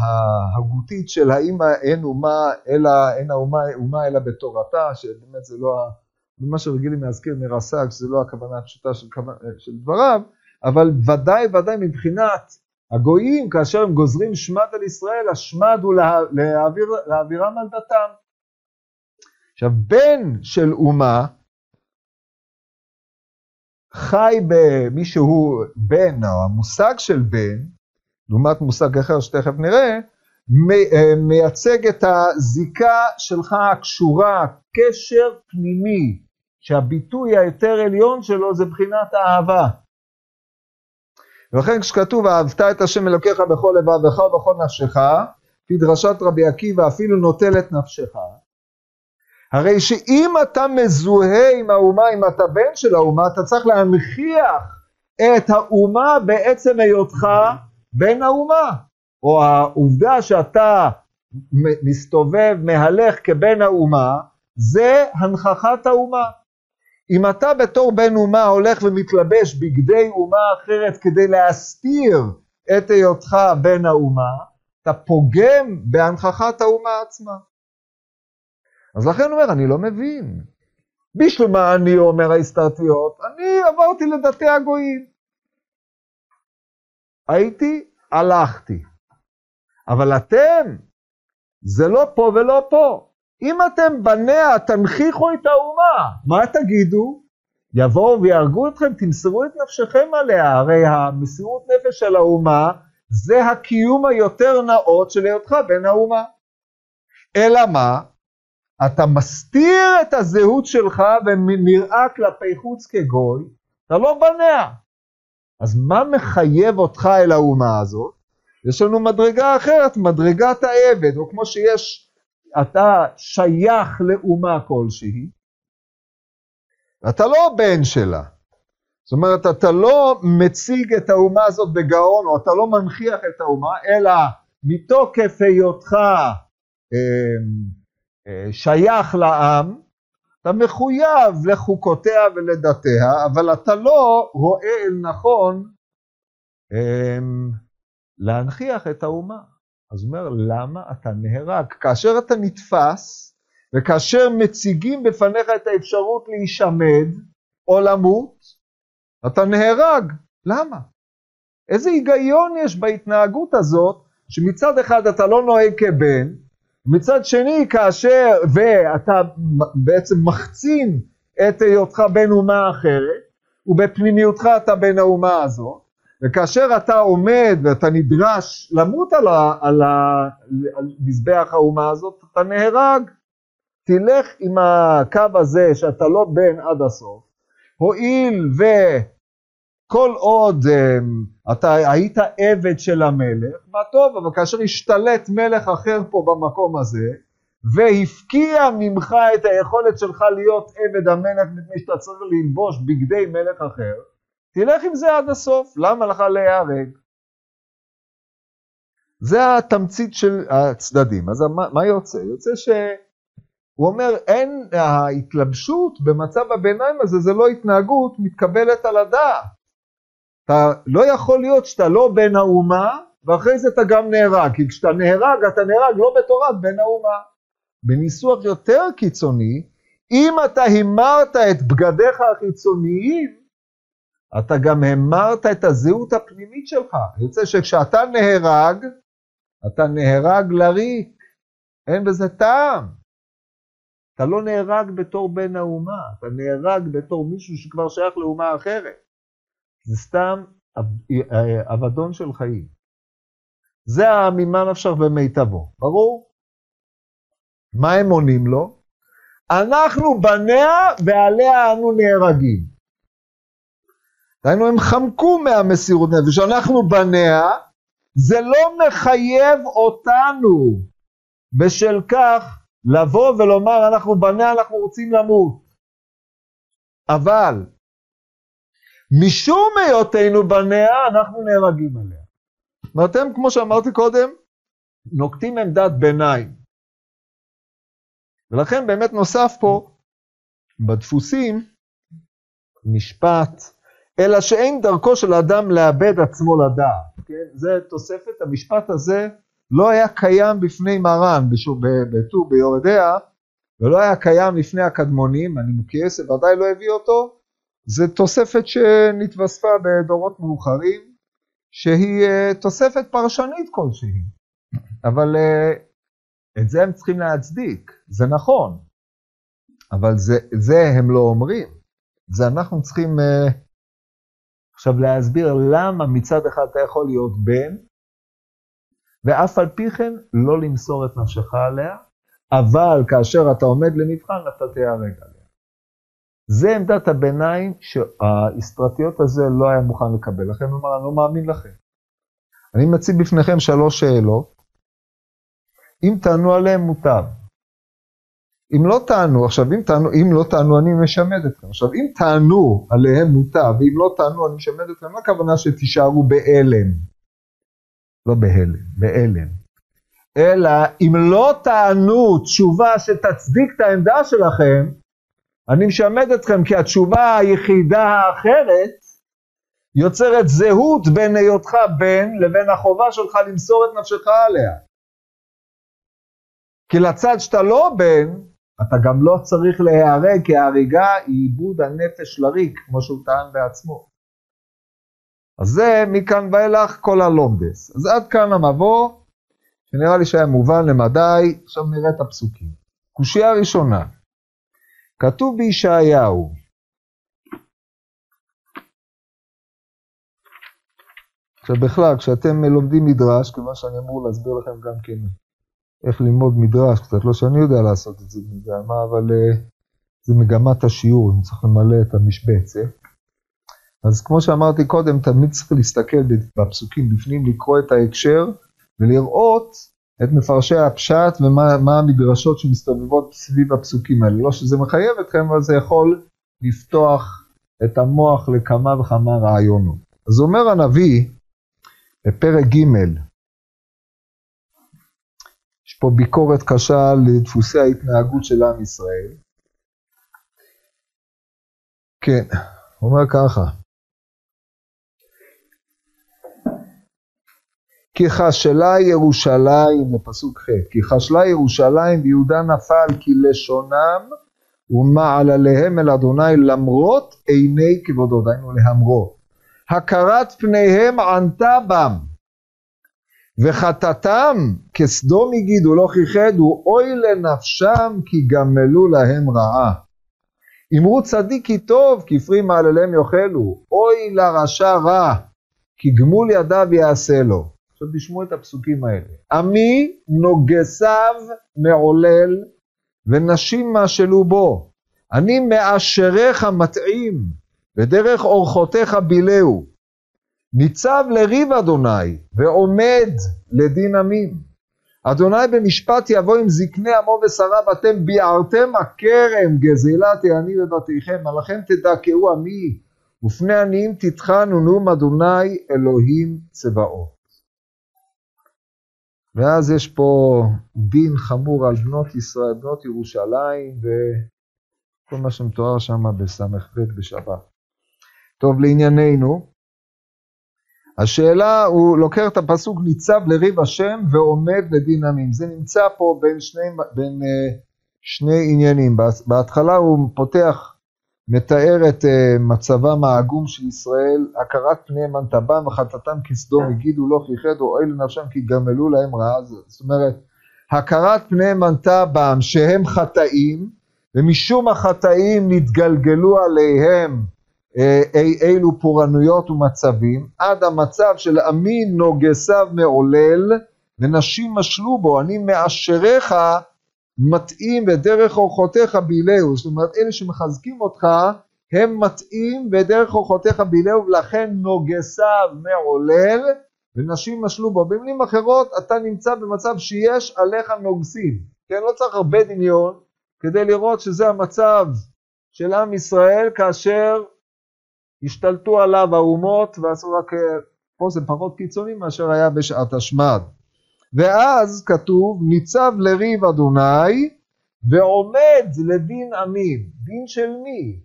ההגותית של האם אין אומה אלא, אין האומה אומה אלא בתורתה, שבאמת זה לא, מה שרגילים להזכיר מרס"ג, שזה לא הכוונה הפשוטה של, של דבריו, אבל ודאי ודאי מבחינת הגויים, כאשר הם גוזרים שמד על ישראל, השמד הוא לה, להעביר, להעבירם על דתם. עכשיו, בן של אומה, חי במי שהוא בן, או המושג של בן, לעומת מושג אחר שתכף נראה, אה, מייצג את הזיקה שלך הקשורה, קשר פנימי, שהביטוי היותר עליון שלו זה בחינת האהבה. ולכן כשכתוב אהבת את השם אלוקיך בכל לבבך ובכל נפשך, לפי דרשת רבי עקיבא אפילו נוטל את נפשך, הרי שאם אתה מזוהה עם האומה, אם אתה בן של האומה, אתה צריך להנכיח את האומה בעצם היותך בן האומה. או העובדה שאתה מסתובב, מהלך כבן האומה, זה הנכחת האומה. אם אתה בתור בן אומה הולך ומתלבש בגדי אומה אחרת כדי להסתיר את היותך בן האומה, אתה פוגם בהנכחת האומה עצמה. אז לכן הוא אומר, אני לא מבין. בשביל מה אני אומר ההסתרתיות? אני עברתי לדתי הגויים. הייתי, הלכתי. אבל אתם, זה לא פה ולא פה. אם אתם בניה, תנכיחו את האומה. מה תגידו? יבואו ויהרגו אתכם, תמסרו את נפשכם עליה. הרי המסירות נפש של האומה זה הקיום היותר נאות של היותך בן האומה. אלא מה? אתה מסתיר את הזהות שלך ונראה כלפי חוץ כגוי, אתה לא בניה. אז מה מחייב אותך אל האומה הזאת? יש לנו מדרגה אחרת, מדרגת העבד, או כמו שיש, אתה שייך לאומה כלשהי, אתה לא בן שלה. זאת אומרת, אתה לא מציג את האומה הזאת בגאון, או אתה לא מנכיח את האומה, אלא מתוקף היותך אה, שייך לעם, אתה מחויב לחוקותיה ולדתיה, אבל אתה לא רואה אל נכון אמ, להנכיח את האומה. אז הוא אומר, למה אתה נהרג? כאשר אתה נתפס, וכאשר מציגים בפניך את האפשרות להישמד או למות, אתה נהרג. למה? איזה היגיון יש בהתנהגות הזאת, שמצד אחד אתה לא נוהג כבן, מצד שני, כאשר, ואתה בעצם מחצין את היותך בן אומה אחרת, ובפנימיותך אתה בן האומה הזאת, וכאשר אתה עומד ואתה נדרש למות על, מזבח האומה הזאת, אתה נהרג. תלך עם הקו הזה שאתה לא בן עד הסוף, הואיל וכל עוד um, אתה היית עבד של המלך, מה טוב, אבל כאשר השתלט מלך אחר פה במקום הזה, והפקיע ממך את היכולת שלך להיות עבד המלך מפני שאתה צריך ללבוש בגדי מלך אחר, תלך עם זה עד הסוף, למה לך להיהרג? זה התמצית של הצדדים. אז מה, מה יוצא? יוצא שהוא אומר, אין, ההתלבשות במצב הביניים הזה, זה לא התנהגות מתקבלת על הדעת. אתה לא יכול להיות שאתה לא בן האומה, ואחרי זה אתה גם נהרג, כי כשאתה נהרג, אתה נהרג לא בתורת בן האומה. בניסוח יותר קיצוני, אם אתה הימרת את בגדיך החיצוניים, אתה גם המרת את הזהות הפנימית שלך. יוצא שכשאתה נהרג, אתה נהרג לריק, אין בזה טעם. אתה לא נהרג בתור בן האומה, אתה נהרג בתור מישהו שכבר שייך לאומה אחרת. זה סתם אבדון של חיים. זה ממה נפשך במיטבו, ברור? מה הם עונים לו? אנחנו בניה ועליה אנו נהרגים. דהיינו, הם חמקו מהמסירות נפש. אנחנו בניה, זה לא מחייב אותנו בשל כך לבוא ולומר אנחנו בניה, אנחנו רוצים למות. אבל משום היותנו בניה, אנחנו נהרגים עליה. ואתם, כמו שאמרתי קודם, נוקטים עמדת ביניים. ולכן באמת נוסף פה בדפוסים משפט, אלא שאין דרכו של אדם לאבד עצמו לדעת. כן? זה תוספת, המשפט הזה לא היה קיים בפני מרן בט"ו ביורדיה, ולא היה קיים לפני הקדמונים, אני מוקייס, ודאי לא הביא אותו, זה תוספת שנתווספה בדורות מאוחרים, שהיא אה, תוספת פרשנית כלשהי, אבל אה, את זה הם צריכים להצדיק, זה נכון, אבל זה, זה הם לא אומרים, זה אנחנו צריכים uh, עכשיו להסביר למה מצד אחד אתה יכול להיות בן, ואף על פי כן לא למסור את נפשך עליה, אבל כאשר אתה עומד למבחן אתה תיהרג עליה. זה עמדת הביניים שהאסטרטיות הזה לא היה מוכן לקבל, לכן הוא אמר, אני לא מאמין לכם. אני מציב בפניכם שלוש שאלות, אם תענו עליהם מוטב. אם לא תענו, עכשיו אם תענו, אם לא תענו אני משמד אתכם. עכשיו אם תענו עליהם מוטב, ואם לא תענו אני משמד אתכם, מה הכוונה שתישארו בהלם? לא בהלם, בהלם. אלא אם לא תענו תשובה שתצדיק את העמדה שלכם, אני משמד אתכם כי התשובה היחידה האחרת יוצרת זהות בין היותך בן לבין החובה שלך למסור את נפשך עליה. כי לצד שאתה לא בן, אתה גם לא צריך להיהרג, כי ההריגה היא עיבוד הנפש לריק, כמו שהוא טען בעצמו. אז זה מכאן ואילך כל הלומדס. אז עד כאן המבוא, שנראה לי שהיה מובן למדי, עכשיו נראה את הפסוקים. קושייה ראשונה, כתוב בישעיהו, עכשיו בכלל, כשאתם לומדים מדרש, כיוון שאני אמור להסביר לכם גם כן איך ללמוד מדרש, קצת לא שאני יודע לעשות את זה, מה, אבל uh, זה מגמת השיעור, אני צריך למלא את המשבצת. אז כמו שאמרתי קודם, תמיד צריך להסתכל בפסוקים בפנים, לקרוא את ההקשר ולראות את מפרשי הפשט ומה המדרשות שמסתובבות סביב הפסוקים האלה. לא שזה מחייב אתכם, אבל זה יכול לפתוח את המוח לכמה וכמה רעיונות. אז אומר הנביא בפרק ג' פה ביקורת קשה לדפוסי ההתנהגות של עם ישראל. כן, הוא אומר ככה. כי חשלה ירושלים, בפסוק ח', כי חשלה ירושלים ויהודה נפל כי לשונם ומעל עליהם אל אדוני למרות עיני כבודו, דהיינו להמרות. הכרת פניהם ענתה בם, וחטאתם כסדום הגידו לא כיחדו, אוי לנפשם כי גמלו להם רעה. אמרו צדיק כי טוב, כפרי מעלליהם יאכלו, אוי לרשע רע, כי גמול ידיו יעשה לו. עכשיו תשמעו את הפסוקים האלה. עמי נוגסיו מעולל, ונשים משלו בו. אני מאשריך מטעים, ודרך אורחותיך בילהו. ניצב לריב אדוני, ועומד לדין עמים. אדוני במשפט יבוא עם זקני עמו ושריו, אתם ביערתם הכרם, גזלת העני בבתיכם, עליכם תדכאו עמי, ופני עניים תטחנו נאום אדוני אלוהים צבאות. ואז יש פה דין חמור על בנות ישראל, בנות ירושלים, וכל מה שמתואר שם בס"ב בשבת. טוב, לענייננו, השאלה, הוא לוקח את הפסוק ניצב לריב השם ועומד לדין עמים. זה נמצא פה בין שני, בין, uh, שני עניינים. בהתחלה הוא פותח, מתאר את uh, מצבם העגום של ישראל, הכרת פניהם אנטבם וחטאתם כסדום, הגידו לא כיחד או אוי לנפשם כי גמלו להם רעה. זאת אומרת, הכרת פניהם אנטבם שהם חטאים, ומשום החטאים נתגלגלו עליהם אי, אילו פורענויות ומצבים, עד המצב של עמי נוגסיו מעולל, ונשים משלו בו, אני מאשריך מתאים ודרך אורחותיך בילהו, זאת אומרת אלה שמחזקים אותך הם מתאים ודרך אורחותיך בילהו ולכן נוגסיו מעולל ונשים משלו בו. במילים אחרות אתה נמצא במצב שיש עליך נוגסים, כן? לא צריך הרבה דמיון כדי לראות שזה המצב של עם ישראל כאשר השתלטו עליו האומות ועשו רק, פה זה פחות קיצוני מאשר היה בשעת השמד. ואז כתוב, ניצב לריב אדוני ועומד לדין עמים. דין של מי?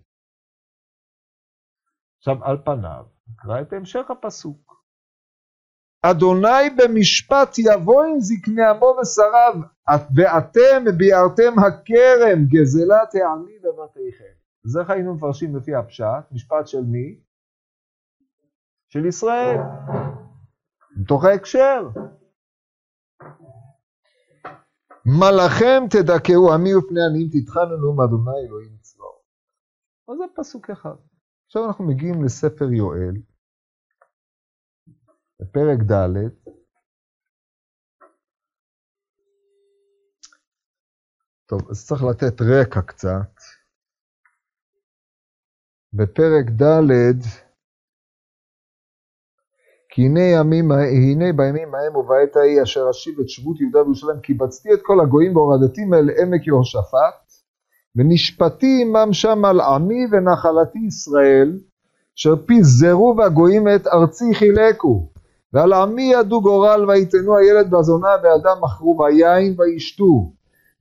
עכשיו על פניו, נקרא את המשך הפסוק. אדוני במשפט יבוא עם זקני עמו ושריו, ואתם ביארתם הכרם גזלת העני בבתיכם. אז איך היינו מפרשים לפי הפשט? משפט של מי? של ישראל. מתוך ההקשר. מלאכם תדכאו עמי ופני עניים תתחננו מאדוני אלוהים צבאות. אז זה פסוק אחד. עכשיו אנחנו מגיעים לספר יואל, בפרק ד', טוב, אז צריך לתת רקע קצת. בפרק ד' כי הנה ימים, הנה בימים ההם ובעת ההיא אשר אשיב את שבות יהודה וירושלים כי בצתי את כל הגויים והורדתים אל עמק יהושפט ונשפטי עמם שם על עמי ונחלתי ישראל אשר פיזרו והגויים את ארצי חילקו. ועל עמי ידו גורל ויתנו הילד והזונה והילדה מכרו ויין וישתו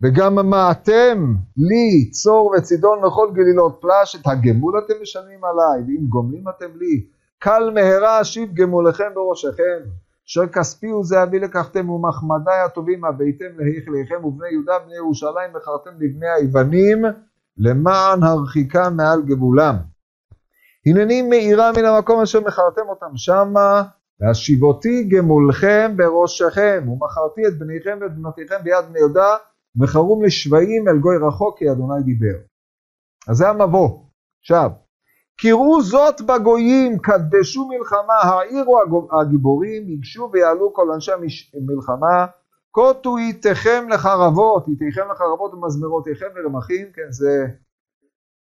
וגם אתם לי צור וצידון וכל גלילות פלש את הגמול אתם משלמים עליי ואם גומלים אתם לי קל מהרה אשיב גמולכם בראשכם אשר כספי הוא זהבי לקחתם ומחמדי הטובים הביתם להיכליכם ובני יהודה בני ירושלים מכרתם לבני היוונים למען הרחיקה מעל גבולם. הנני מאירה מן המקום אשר מכרתם אותם שמה והשיבותי גמולכם בראשכם ומכרתי את בניכם ואת בנותיכם ביד בני יהודה וחרום לשבעים אל גוי רחוק כי אדוני דיבר. אז זה המבוא. עכשיו, קראו זאת בגויים, קדשו מלחמה, העירו הגיבורים, ייגשו ויעלו כל אנשי המלחמה, קוטו איתכם לחרבות, איתכם לחרבות ומזמרותיכם לרמחים, כן, זה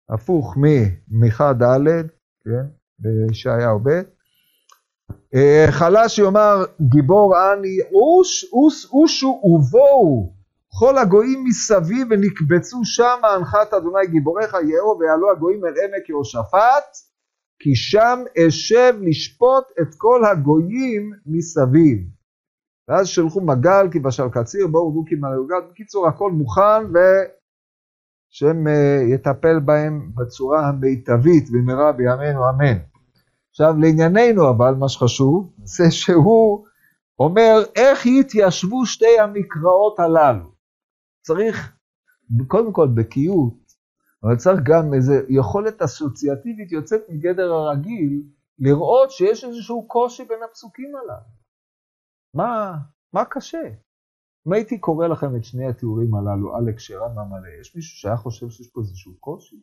הפוך ממיכה ד', כן, בישעיהו ב'. אה, חלש יאמר גיבור אני, אוש, אוש, אושו ובואו כל הגויים מסביב ונקבצו שם הנחת אדוני גיבוריך יאו ויעלו הגויים אל עמק יהושפט כי שם אשב לשפוט את כל הגויים מסביב. ואז שלחו מגל כי בשל קציר בואו דו כי מלאוגת. בקיצור הכל מוכן ושם אה, יטפל בהם בצורה המיטבית במהרה בימינו אמן. עכשיו לענייננו אבל מה שחשוב זה שהוא אומר איך יתיישבו שתי המקראות הללו. צריך קודם כל בקיאות, אבל צריך גם איזו יכולת אסוציאטיבית יוצאת מגדר הרגיל, לראות שיש איזשהו קושי בין הפסוקים הללו. מה, מה קשה? אם הייתי קורא לכם את שני התיאורים הללו על הקשרם המלא, יש מישהו שהיה חושב שיש פה איזשהו קושי?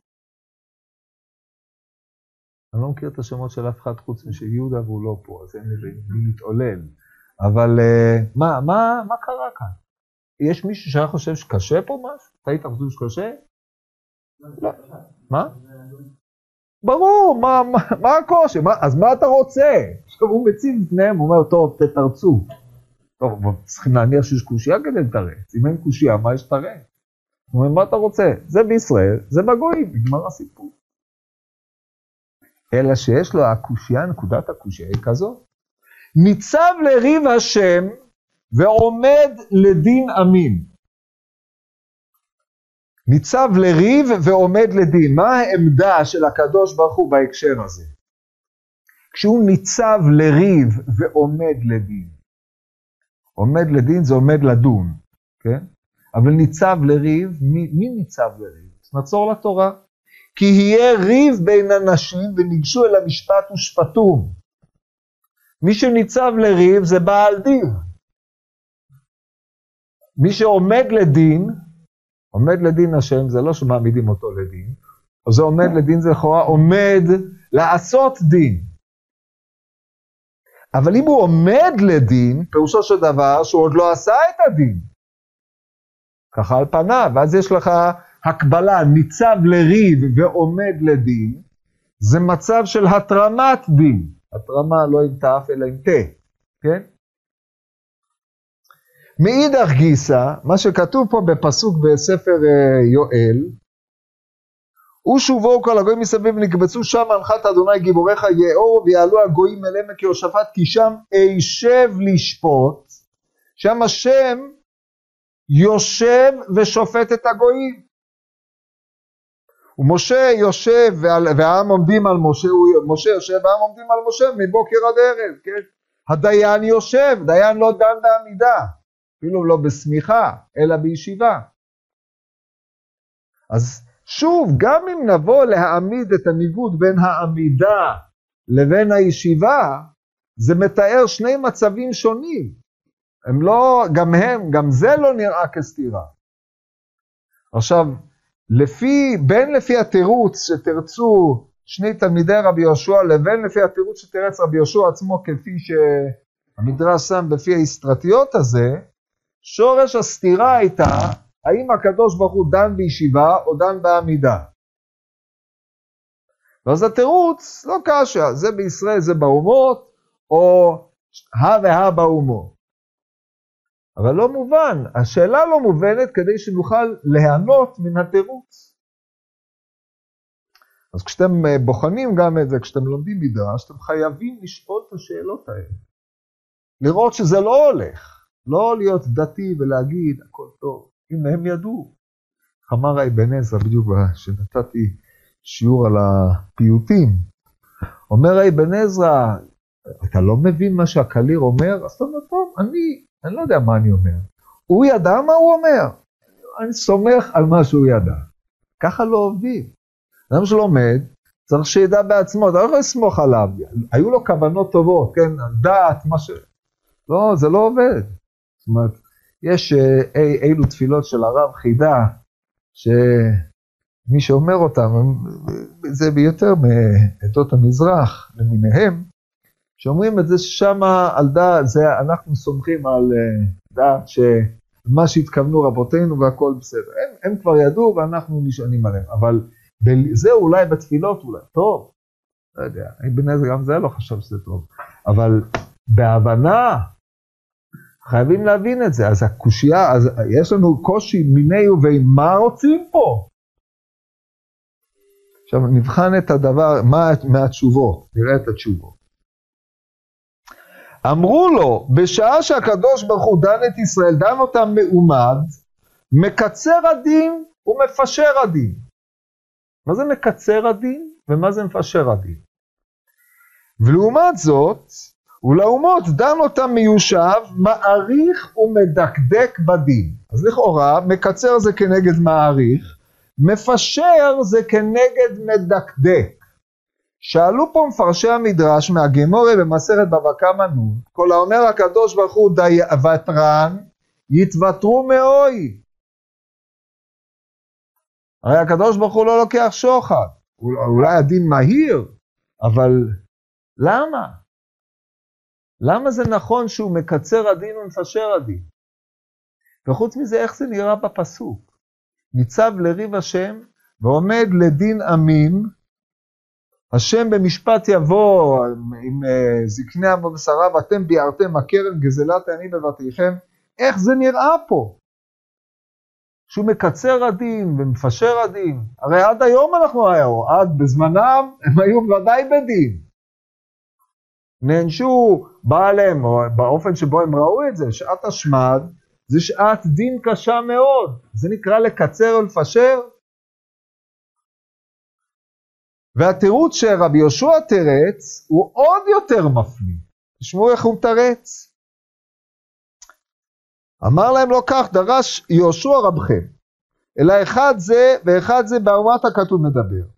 אני לא מכיר את השמות של אף אחד חוץ משל יהודה והוא לא פה, אז אין לי מי להתעולל. אבל אה, מה, מה, מה קרה כאן? יש מישהו שהיה חושב שקשה פה משהו? אתה היית חושב שקשה? לא. מה? ברור, מה, מה, מה הקושי? מה, אז מה אתה רוצה? עכשיו הוא מציב בפניהם, הוא אומר, טוב, תתרצו. טוב, צריכים להניח שיש קושייה כדי לתרץ. אם אין קושייה, מה יש לתרץ? הוא אומר, מה אתה רוצה? זה בישראל, זה בגויים, נגמר הסיפור. אלא שיש לו הקושייה, נקודת הקושייה היא כזאת. ניצב לריב השם ועומד לדין עמים. ניצב לריב ועומד לדין. מה העמדה של הקדוש ברוך הוא בהקשר הזה? כשהוא ניצב לריב ועומד לדין. עומד לדין זה עומד לדון, כן? אבל ניצב לריב, מי, מי ניצב לריב? נצור לתורה. כי יהיה ריב בין אנשים וניגשו אל המשפט ושפטום. מי שניצב לריב זה בעל דין. מי שעומד לדין, עומד לדין השם, זה לא שמעמידים אותו לדין, זה עומד לדין זה לכאורה עומד לעשות דין. אבל אם הוא עומד לדין, פירושו של דבר שהוא עוד לא עשה את הדין. ככה על פניו, ואז יש לך הקבלה, ניצב לריב ועומד לדין, זה מצב של התרמת דין. התרמה לא עם ת' אלא עם תה, כן? מאידך גיסא, מה שכתוב פה בפסוק בספר אה, יואל, ושובו כל הגויים מסביב נקבצו שם הנחת אדוני גיבוריך יאור ויעלו הגויים אל עמק יהושפט כי שם אשב לשפוט, שם השם יושב ושופט את הגויים. ומשה יושב והעם עומדים על משה, משה יושב והעם עומדים על משה מבוקר עד ערב, כן? הדיין יושב, דיין לא דן בעמידה, אפילו לא בשמיכה, אלא בישיבה. אז שוב, גם אם נבוא להעמיד את הניגוד בין העמידה לבין הישיבה, זה מתאר שני מצבים שונים. הם לא, גם הם, גם זה לא נראה כסתירה. עכשיו, לפי, בין לפי התירוץ שתרצו שני תלמידי רבי יהושע לבין לפי התירוץ שתרץ רבי יהושע עצמו כפי שהמדרש שם בפי האסטרטיות הזה, שורש הסתירה הייתה האם הקדוש ברוך הוא דן בישיבה או דן בעמידה. ואז התירוץ לא קשה, זה בישראל זה באומות או הא והא באומות. אבל לא מובן, השאלה לא מובנת כדי שנוכל ליהנות מן התירוץ. אז כשאתם אה, בוחנים גם את זה, כשאתם לומדים מדרש, אתם חייבים לשאול את השאלות האלה. לראות שזה לא הולך, לא להיות דתי ולהגיד הכל טוב, הנה הם ידעו. אמר אבן עזרא, בדיוק כשנתתי שיעור על הפיוטים, אומר אבן עזרא, אתה לא מבין מה שהקליר אומר? אז אתה אומר, טוב, אני אני לא יודע מה אני אומר. הוא ידע מה הוא אומר. אני סומך על מה שהוא ידע. ככה לא עובדים. אדם שלומד, צריך שידע בעצמו, אתה לא יכול לסמוך עליו. היו לו כוונות טובות, כן, דעת, מה ש... לא, זה לא עובד. זאת אומרת, יש אה, אי, אילו תפילות של הרב חידה, שמי שאומר אותם, זה ביותר מעדות המזרח למיניהם, שאומרים את זה ששם על דעת, זה אנחנו סומכים על אה, דעת שמה שהתכוונו רבותינו והכל בסדר. הם, הם כבר ידעו ואנחנו נשענים עליהם, אבל זה אולי בתפילות אולי, טוב, לא יודע, בן עזר גם זה לא חשב שזה טוב, אבל בהבנה, חייבים להבין את זה, אז הקושייה, אז יש לנו קושי מיני ובין מה רוצים פה? עכשיו נבחן את הדבר, מה מהתשובות, נראה את התשובות. אמרו לו, בשעה שהקדוש ברוך הוא דן את ישראל, דן אותם מעומד, מקצר הדין ומפשר הדין. מה זה מקצר הדין ומה זה מפשר הדין? ולעומת זאת, ולאומות דן אותם מיושב, מעריך ומדקדק בדין. אז לכאורה, מקצר זה כנגד מעריך, מפשר זה כנגד מדקדק. שאלו פה מפרשי המדרש מהגמורי במסכת בבא קמא נון, כל האומר הקדוש ברוך הוא די ותרן, יתוותרו מאוי. הרי הקדוש ברוך הוא לא לוקח שוחד, אולי הדין מהיר, אבל למה? למה זה נכון שהוא מקצר הדין ומפשר הדין? וחוץ מזה, איך זה נראה בפסוק? ניצב לריב השם ועומד לדין עמים, השם במשפט יבוא עם אה, זקני עם ובשרה ואתם ביארתם הקרן גזלת העני בבתיכם, איך זה נראה פה? שהוא מקצר הדין ומפשר הדין. הרי עד היום אנחנו היום, עד בזמנם הם היו ודאי בדין. נענשו, בא עליהם, או באופן שבו הם ראו את זה, שעת השמד, זה שעת דין קשה מאוד. זה נקרא לקצר ולפשר. והתירוץ שרבי יהושע תרץ הוא עוד יותר מפליא. תשמעו איך הוא מתרץ. אמר להם לא כך, דרש יהושע רבכם, אלא אחד זה ואחד זה באומת הכתוב מדבר.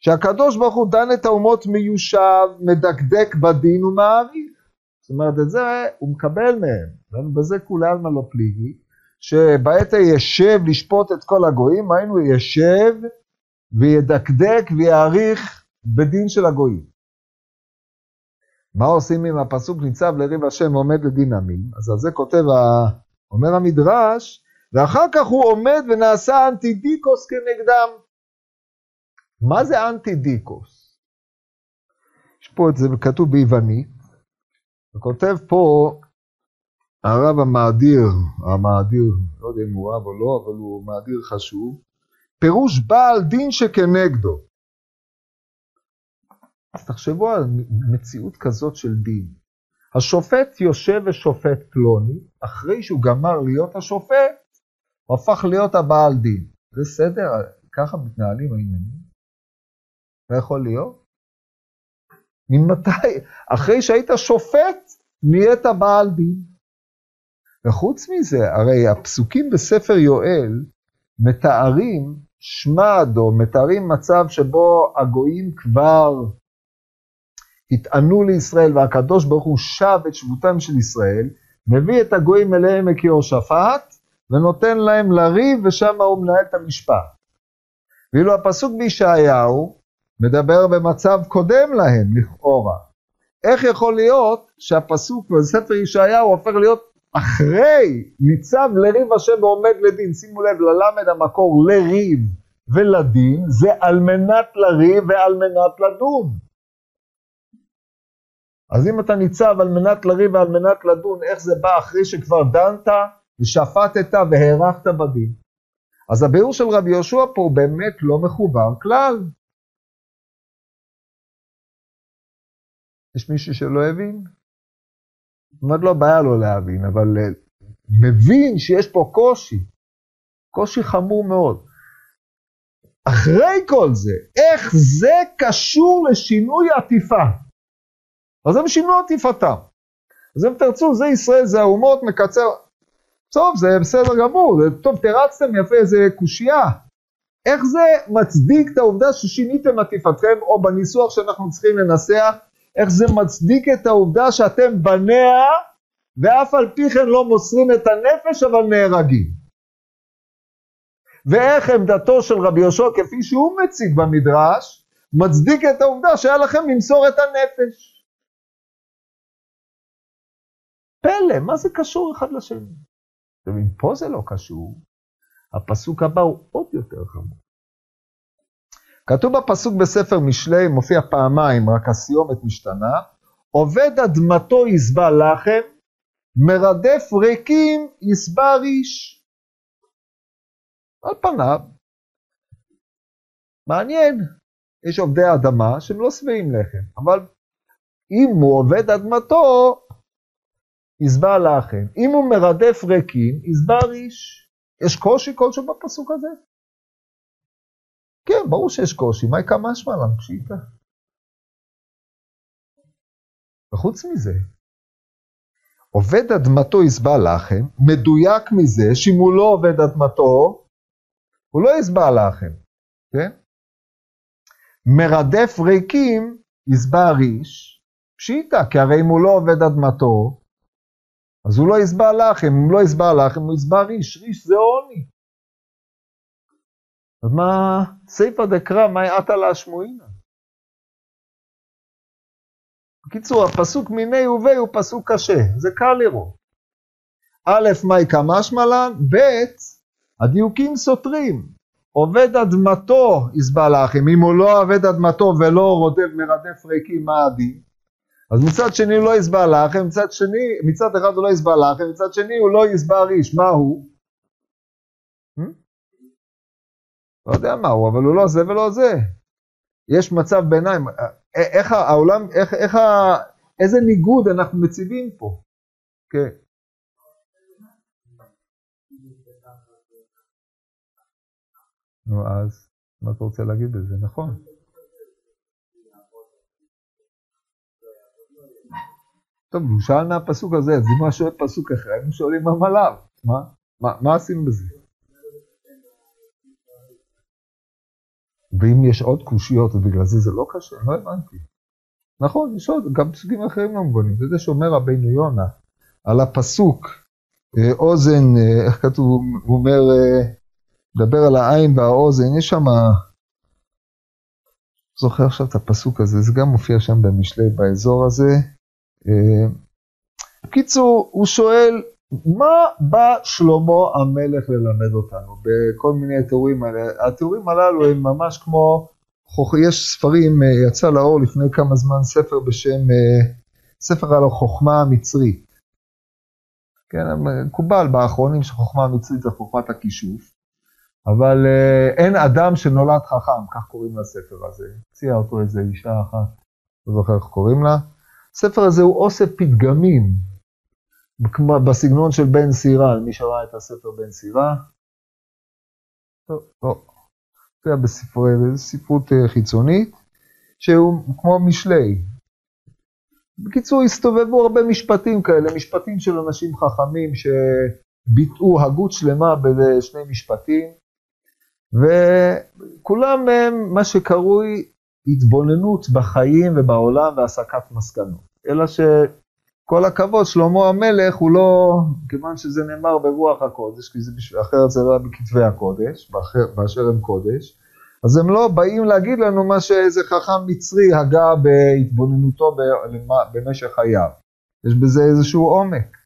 שהקדוש ברוך הוא דן את האומות מיושב, מדקדק בדין ומעריך. זאת אומרת, את זה הוא מקבל מהם, ובזה כולי עלמא לא פליגי, שבעת הישב לשפוט את כל הגויים, היינו ישב וידקדק ויעריך בדין של הגויים. מה עושים אם הפסוק ניצב לריב השם ועומד לדין עמים? אז על זה כותב, אומר המדרש, ואחר כך הוא עומד ונעשה אנטידיקוס כנגדם. מה זה אנטידיקוס? יש פה את זה כתוב ביוונית, וכותב פה הרב המאדיר, המאדיר, לא יודע אם הוא רב או לא, אבל הוא מאדיר חשוב, פירוש בעל דין שכנגדו. אז תחשבו על מציאות כזאת של דין. השופט יושב ושופט פלוני, אחרי שהוא גמר להיות השופט, הוא הפך להיות הבעל דין. זה סדר? ככה מתנהלים העניינים? לא יכול להיות? ממתי? אחרי שהיית שופט, נהיית בעל דין. וחוץ מזה, הרי הפסוקים בספר יואל מתארים שמד, או מתארים מצב שבו הגויים כבר התענו לישראל, והקדוש ברוך הוא שב את שבותם של ישראל, מביא את הגויים אליהם כיהושפט, ונותן להם לריב, ושם הוא מנהל את המשפט. ואילו הפסוק בישעיהו מדבר במצב קודם להם, לכאורה. איך יכול להיות שהפסוק בספר ישעיהו הופך להיות אחרי ניצב לריב השם ועומד לדין, שימו לב, ללמד המקור לריב ולדין, זה על מנת לריב ועל מנת לדון. אז אם אתה ניצב על מנת לריב ועל מנת לדון, איך זה בא אחרי שכבר דנת ושפטת והארכת בדין? אז הביאור של רבי יהושע פה הוא באמת לא מחובר כלל. יש מישהו שלא הבין? זאת אומרת, לא בעיה לו להבין, אבל אה, מבין שיש פה קושי, קושי חמור מאוד. אחרי כל זה, איך זה קשור לשינוי עטיפה? אז הם שינו עטיפתם. אז אם תרצו, זה ישראל, זה האומות, מקצר. טוב, זה בסדר גמור, טוב, תרצתם יפה איזה קושייה. איך זה מצדיק את העובדה ששיניתם עטיפתכם, או בניסוח שאנחנו צריכים לנסח, איך זה מצדיק את העובדה שאתם בניה, ואף על פי כן לא מוסרים את הנפש, אבל נהרגים. ואיך עמדתו של רבי יהושע, כפי שהוא מציג במדרש, מצדיק את העובדה שהיה לכם למסור את הנפש. פלא, מה זה קשור אחד לשני? ואם פה זה לא קשור, הפסוק הבא הוא עוד יותר חמור. כתוב בפסוק בספר משלי, מופיע פעמיים, רק הסיומת משתנה, עובד אדמתו יסבע לחם, מרדף ריקים יסבע ריש. על פניו, מעניין, יש עובדי אדמה שהם לא שבעים לחם, אבל אם הוא עובד אדמתו, יסבע לחם. אם הוא מרדף ריקים, יסבע ריש. יש קושי כלשהו בפסוק הזה? כן, ברור שיש קושי, מה יקרה משמע לנו פשיטה? וחוץ מזה, עובד אדמתו יסבע לחם, מדויק מזה שאם הוא לא עובד אדמתו, הוא לא יסבע לחם, כן? מרדף ריקים יסבע ריש, פשיטה, כי הרי אם הוא לא עובד אדמתו, אז הוא לא יסבע לחם, אם הוא לא יסבע לחם, הוא יסבע ריש, ריש זה עוני. אז מה, סייפא דקרא, מה יעתה להשמועינא? בקיצור, הפסוק מיני ובי הוא פסוק קשה, זה קל לראות. א', מהי כמשמע לן, ב', הדיוקים סותרים. עובד אדמתו יסבע לאחים, אם הוא לא עובד אדמתו ולא רודף מרדף ריקים, מה הדין? אז מצד שני הוא לא יסבע לאחים, מצד שני, מצד אחד הוא לא יסבע לאחים, מצד שני הוא לא יסבע ריש, מה הוא? לא יודע מה הוא, אבל הוא לא זה ולא זה. יש מצב ביניים, איך העולם, איך, איך, איזה ניגוד אנחנו מציבים פה. כן. נו אז, מה אתה רוצה להגיד בזה? נכון. טוב, הוא שאל מהפסוק הזה, אז אם הוא שואל פסוק אחר, היינו שואלים מה מלאב. מה? מה, מה עשינו בזה? ואם יש עוד קושיות ובגלל זה זה לא קשה, לא הבנתי. נכון, יש עוד, גם פסוקים אחרים לא מובנים. זה זה שאומר רבינו יונה על הפסוק, אה, אוזן, אה, איך כתוב, הוא אומר, אה, מדבר על העין והאוזן, יש שם, זוכר עכשיו את הפסוק הזה, זה גם מופיע שם במשלי באזור הזה. בקיצור, הוא שואל, מה בא שלמה המלך ללמד אותנו בכל מיני תיאורים האלה? התיאורים הללו הם ממש כמו, יש ספרים, יצא לאור לפני כמה זמן ספר בשם, ספר על החוכמה המצרית. כן, מקובל באחרונים שחוכמה המצרית זה חוכמת הכישוף. אבל אה, אין אדם שנולד חכם, כך קוראים לספר הזה. הציעה אותו איזה אישה אחת, לא זוכר איך קוראים לה. הספר הזה הוא אוסף פתגמים, בסגנון של בן סירה, מי שראה את הספר בן סירה. טוב, לא. זה בספרי, בספרות אה, חיצונית, שהוא כמו משלי. בקיצור, הסתובבו הרבה משפטים כאלה, משפטים של אנשים חכמים שביטאו הגות שלמה בשני משפטים. וכולם הם מה שקרוי התבוננות בחיים ובעולם והסקת מסקנות. אלא שכל הכבוד, שלמה המלך הוא לא, כיוון שזה נאמר ברוח הקודש, כי זה בשביל, אחרת זה לא היה בכתבי הקודש, באשר הם קודש, אז הם לא באים להגיד לנו מה שאיזה חכם מצרי הגה בהתבוננותו במשך חייו. יש בזה איזשהו עומק.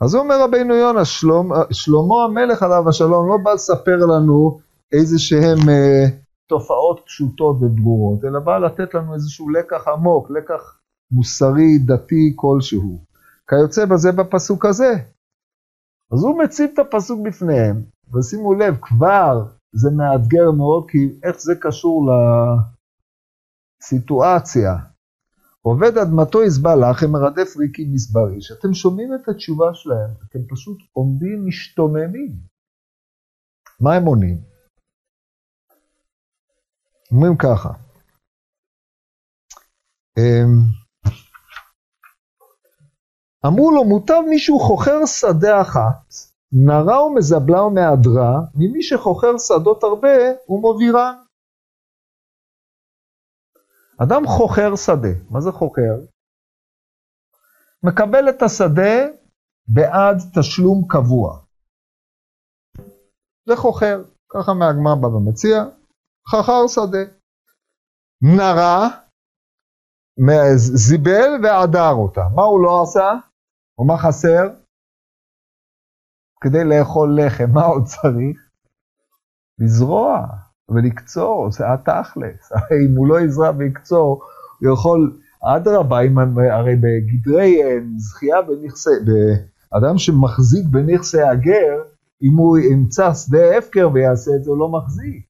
אז אומר רבינו יונה, שלמה, שלמה המלך עליו השלום לא בא לספר לנו איזה שהם אה, תופעות פשוטות וברורות, אלא בא לתת לנו איזשהו לקח עמוק, לקח מוסרי, דתי כלשהו. כיוצא בזה בפסוק הזה. אז הוא מציב את הפסוק בפניהם, ושימו לב, כבר זה מאתגר מאוד, כי איך זה קשור לסיטואציה. עובד אדמתו יסבע לך, הם מרדף ריקים מסברי. כשאתם שומעים את התשובה שלהם, אתם פשוט עומדים משתוממים. מה הם עונים? אומרים ככה, אמ, אמרו לו, מוטב מישהו חוכר שדה אחת, נרה ומזבלה ומהדרה, ממי שחוכר שדות הרבה ומובירן. אדם חוכר שדה, מה זה חוכר? מקבל את השדה בעד תשלום קבוע. זה חוכר, ככה מהגמר בא ומציע, חכר שדה. נרה, זיבל ועדר אותה. מה הוא לא עשה? ומה חסר? כדי לאכול לחם, מה עוד צריך? לזרוע. ולקצור, זה התכלס. הרי אם הוא לא יזרע ויקצור, הוא יכול, אדרבה, הרי בגדרי אה, זכייה בנכסי, אדם שמחזיק בנכסי הגר, אם הוא ימצא שדה הפקר ויעשה את זה, הוא לא מחזיק.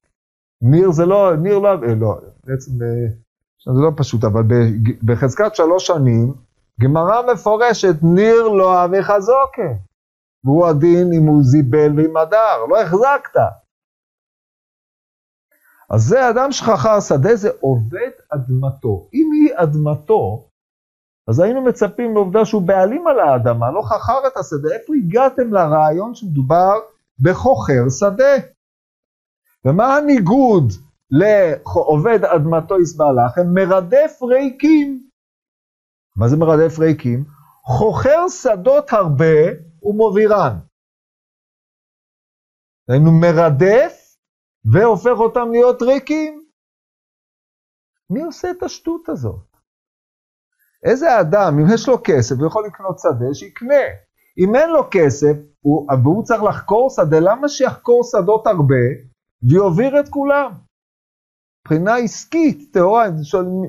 ניר זה לא, ניר לא, אה, לא, בעצם אה, זה לא פשוט, אבל בחזקת שלוש שנים, גמרא מפורשת, ניר לא אבי חזוקה. והוא הדין אם הוא זיבל ועם הדר, לא החזקת. אז זה אדם שחכר שדה, זה עובד אדמתו. אם היא אדמתו, אז היינו מצפים לעובדה שהוא בעלים על האדמה, לא חכר את השדה. איפה הגעתם לרעיון שמדובר בחוכר שדה? ומה הניגוד לעובד אדמתו יסבע לכם? מרדף ריקים. מה זה מרדף ריקים? חוכר שדות הרבה ומובירן. היינו מרדף והופך אותם להיות ריקים. מי עושה את השטות הזאת? איזה אדם, אם יש לו כסף, הוא יכול לקנות שדה, שיקנה. אם אין לו כסף, הוא, והוא צריך לחקור שדה, למה שיחקור שדות הרבה ויוביר את כולם? מבחינה עסקית, טהורה,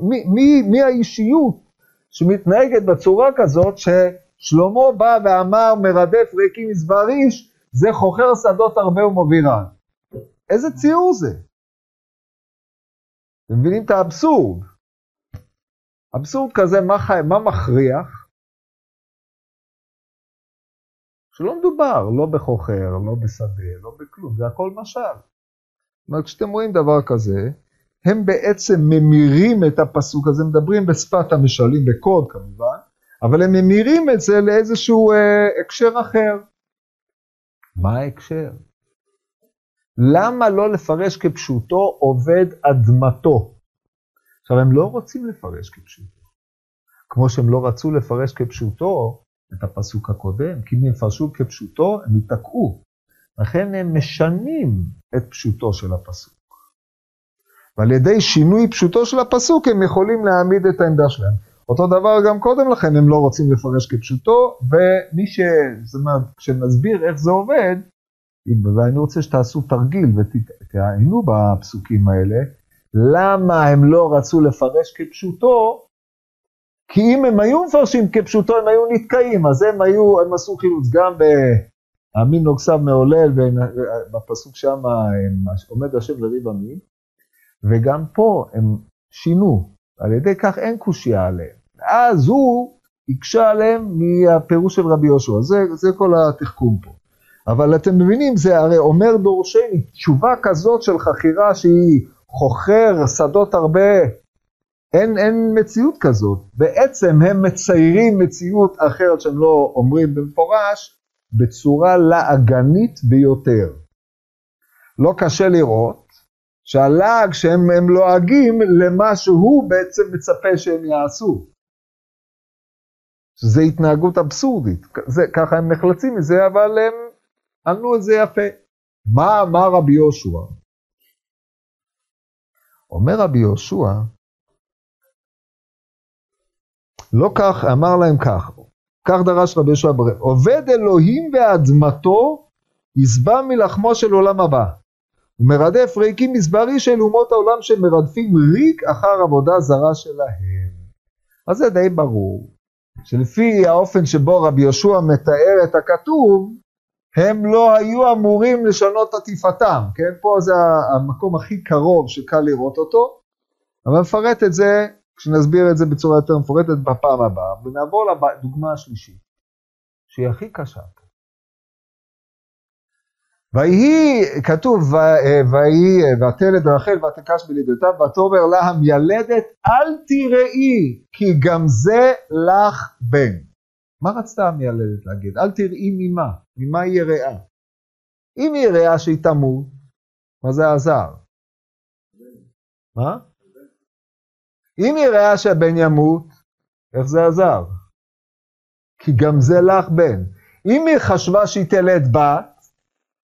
מי, מי, מי האישיות שמתנהגת בצורה כזאת, ששלמה בא ואמר, מרדף ריקים מזבר איש, זה חוכר שדות הרבה ומובירן. איזה ציור זה? אתם מבינים את האבסורד? אבסורד כזה, מה, חי, מה מכריח? שלא מדובר לא בחוכר, לא בשדה, לא בכלום, זה הכל משל. זאת אומרת, כשאתם רואים דבר כזה, הם בעצם ממירים את הפסוק הזה, מדברים בשפת המשלים, בקוד כמובן, אבל הם ממירים את זה לאיזשהו אה, הקשר אחר. מה ההקשר? למה לא לפרש כפשוטו עובד אדמתו? עכשיו, הם לא רוצים לפרש כפשוטו, כמו שהם לא רצו לפרש כפשוטו את הפסוק הקודם, כי אם הם יפרשו כפשוטו, הם ייתקעו. לכן הם משנים את פשוטו של הפסוק. ועל ידי שינוי פשוטו של הפסוק הם יכולים להעמיד את העמדה שלהם. אותו דבר גם קודם לכן הם לא רוצים לפרש כפשוטו, ומי ש... זאת אומרת, כשנסביר איך זה עובד, ואני רוצה שתעשו תרגיל ותעיינו בפסוקים האלה, למה הם לא רצו לפרש כפשוטו? כי אם הם היו מפרשים כפשוטו, הם היו נתקעים, אז הם היו, הם עשו חילוץ גם באמין נוגסיו מעולל, בפסוק שם עומד השם לריב עמים, וגם פה הם שינו, על ידי כך אין קושייה עליהם. אז הוא הקשה עליהם מהפירוש של רבי יהושע, זה, זה כל התחכום פה. אבל אתם מבינים, זה הרי אומר דורשני, תשובה כזאת של חכירה שהיא חוכר שדות הרבה, אין, אין מציאות כזאת. בעצם הם מציירים מציאות אחרת שהם לא אומרים במפורש, בצורה לעגנית ביותר. לא קשה לראות שהלעג שהם לועגים למה שהוא בעצם מצפה שהם יעשו. שזה התנהגות אבסורדית, זה, ככה הם נחלצים מזה, אבל הם ענו את זה יפה. מה אמר רבי יהושע? אומר רבי יהושע, לא כך, אמר להם כך, כך דרש רבי יהושע ברב, עובד אלוהים ואדמתו יסבע מלחמו של עולם הבא. ומרדף ריקים מסברי של אומות העולם שמרדפים ריק אחר עבודה זרה שלהם. אז זה די ברור, שלפי האופן שבו רבי יהושע מתאר את הכתוב, הם לא היו אמורים לשנות עטיפתם, כן? פה זה המקום הכי קרוב שקל לראות אותו, אבל נפרט את זה, כשנסביר את זה בצורה יותר מפורטת בפעם הבאה, ונעבור לדוגמה השלישית, שהיא הכי קשה. ויהי, כתוב, ויהי, ותלד רחל ותקש בלידתה, ותאמר לה המילדת, אל תראי, כי גם זה לך בן. מה רצתה המיילדת להגיד? אל תראי ממה, ממה היא יראה. אם היא יראה שהיא תמות, מה זה עזר? מה? אם היא יראה שהבן ימות, איך זה עזר? כי גם זה לך בן. אם היא חשבה שהיא תלד בת,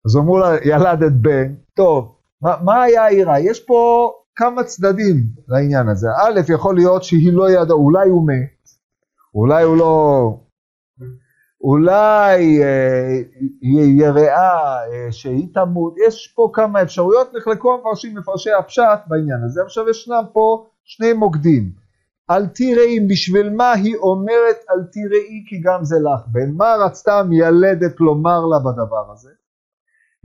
אז אמרו לה, ילדת בן, טוב, מה, מה היה העירה? יש פה כמה צדדים לעניין הזה. א', יכול להיות שהיא לא ידעה, אולי הוא מת, אולי הוא לא... אולי אה, יראה אה, שהיא תמות, יש פה כמה אפשרויות, נחלקו המפרשים מפרשי הפשט בעניין הזה, עכשיו ישנם פה שני מוקדים. אל תראי, בשביל מה היא אומרת אל תראי כי גם זה לך בן, מה רצתה המיילדת לומר לה בדבר הזה?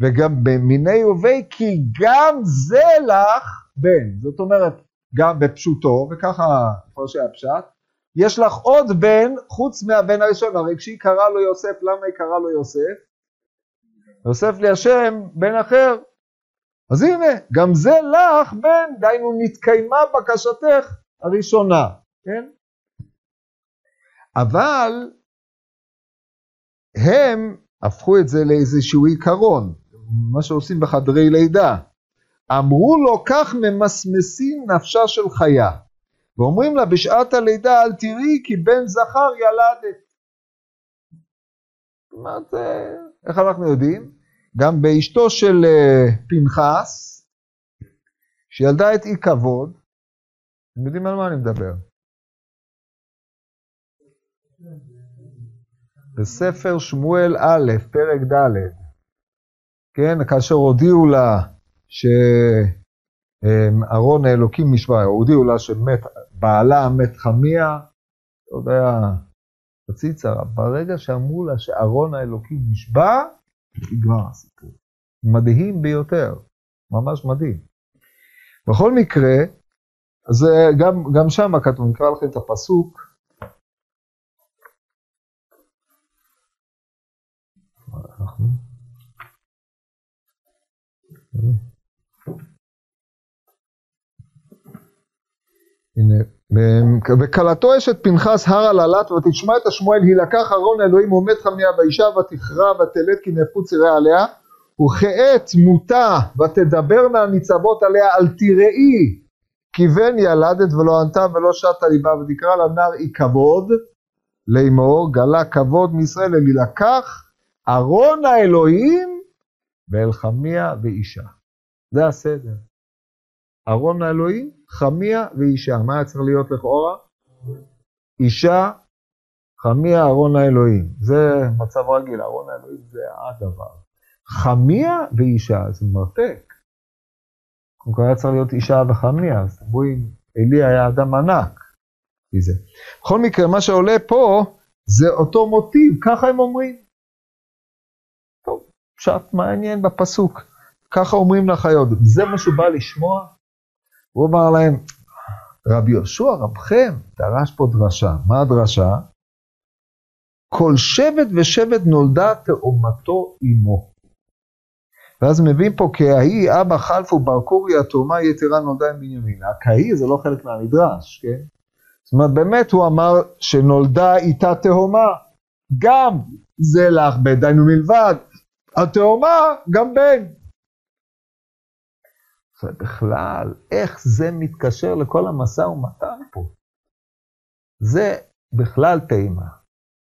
וגם במיני ובי כי גם זה לך בן, זאת אומרת גם בפשוטו, וככה מפרשי הפשט, יש לך עוד בן חוץ מהבן הראשון, הרי כשהיא קראה לו יוסף, למה היא קראה לו יוסף? יוסף לי השם, בן אחר. אז הנה, גם זה לך בן, דהיינו נתקיימה בקשתך הראשונה, כן? אבל הם הפכו את זה לאיזשהו עיקרון, מה שעושים בחדרי לידה. אמרו לו, כך ממסמסים נפשה של חיה. ואומרים לה בשעת הלידה אל תראי כי בן זכר ילדת. זאת אומרת, איך אנחנו יודעים? גם באשתו של אה, פנחס, שילדה את אי כבוד, אתם יודעים על מה אני מדבר. בספר שמואל א', פרק ד', כן, כאשר הודיעו לה שארון האלוקים נשבע, הודיעו לה שמת, בעלה מת חמיה, אתה יודע, חצי צרה, ברגע שאמרו לה שארון האלוקים נשבע, נגמר הסיפור. מדהים ביותר, ממש מדהים. בכל מקרה, אז גם, גם שם כתוב, נקרא לכם את הפסוק. הנה, וכלתו אשת פנחס הר הללת ותשמע את השמואל היא לקח ארון אלוהים עומד חמיה ואישה ותכרע ותלד כי נפוץ יראה עליה וכעת מותה ותדברנה ניצבות עליה אל תראי כי בן ילדת ולא ענתה ולא שתה ליבה ותקרא לנער אי כבוד לאמור גלה כבוד מישראל אל ילקח ארון האלוהים ואל חמיה ואישה. זה הסדר. ארון האלוהים, חמיה ואישה. מה היה צריך להיות לכאורה? אישה, חמיה, ארון האלוהים. זה מצב רגיל, ארון האלוהים זה הדבר. חמיה ואישה, זה מרתק. הוא היה צריך להיות אישה וחמיה, אז אם אלי היה אדם ענק מזה. בכל מקרה, מה שעולה פה זה אותו מוטיב, ככה הם אומרים. פשט מעניין בפסוק. ככה אומרים לחיות, זה מה שהוא בא לשמוע? הוא אמר להם, רבי יהושע רבכם דרש פה דרשה, מה הדרשה? כל שבט ושבט נולדה תאומתו עמו. ואז מביאים פה כהאי אבא חלפו בר קורי התאומה יתרה נולדה עם בנימין. הכהאי זה לא חלק מהמדרש, כן? זאת אומרת באמת הוא אמר שנולדה איתה תאומה, גם זה לך בדיינו מלבד, התאומה גם בן. בכלל, איך זה מתקשר לכל המשא ומתן פה? זה בכלל טעימה.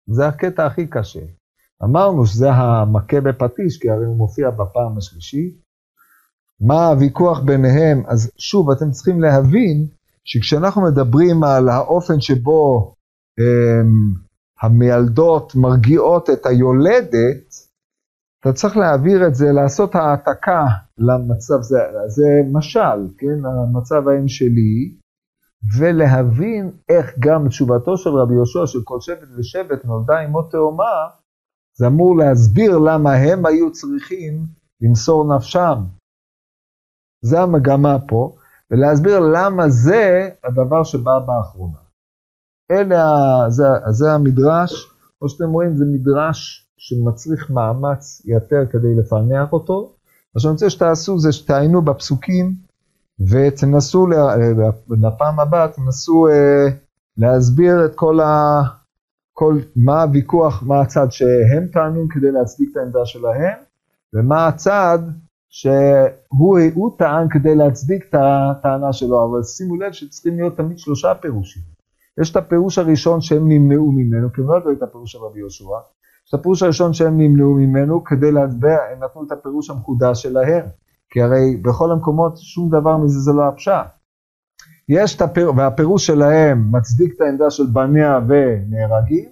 זה הקטע הכי קשה. אמרנו שזה המכה בפטיש, כי הרי הוא מופיע בפעם השלישית. מה הוויכוח ביניהם? אז שוב, אתם צריכים להבין שכשאנחנו מדברים על האופן שבו הם, המיילדות מרגיעות את היולדת, אתה צריך להעביר את זה, לעשות העתקה למצב, זה, זה משל, כן, המצב האם שלי, ולהבין איך גם תשובתו של רבי יהושע, של כל שבט ושבט נולדה עמו תאומה, זה אמור להסביר למה הם היו צריכים למסור נפשם. זה המגמה פה, ולהסביר למה זה הדבר שבא באחרונה. אלה, זה, זה המדרש, כמו שאתם רואים, זה מדרש שמצריך מאמץ יתר כדי לפענח אותו. מה שאני רוצה שתעשו זה שתעיינו בפסוקים ותנסו, לפעם הבאה תנסו אה, להסביר את כל ה... כל, מה הוויכוח, מה הצד שהם טענו כדי להצדיק את העמדה שלהם, ומה הצד שהוא טען כדי להצדיק את הטענה שלו, אבל שימו לב שצריכים להיות תמיד שלושה פירושים. יש את הפירוש הראשון שהם נמנעו ממנו, כי הם לא ידעו את הפירוש של רבי יהושע, הפירוש הראשון שהם נמנעו ממנו כדי להצביע, הם נתנו את הפירוש המקודש שלהם, כי הרי בכל המקומות שום דבר מזה זה לא הפשט. יש את הפירוש, והפירוש שלהם מצדיק את העמדה של בניה ונהרגים,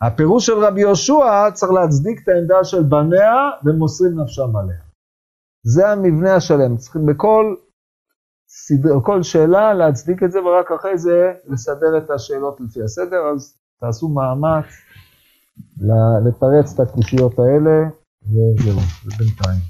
הפירוש של רבי יהושע צריך להצדיק את העמדה של בניה ומוסרים נפשם עליה. זה המבנה השלם, צריכים בכל סדר, כל שאלה להצדיק את זה ורק אחרי זה לסדר את השאלות לפי הסדר, אז תעשו מאמץ לתרץ את הקושיות האלה וזהו, זה בינתיים.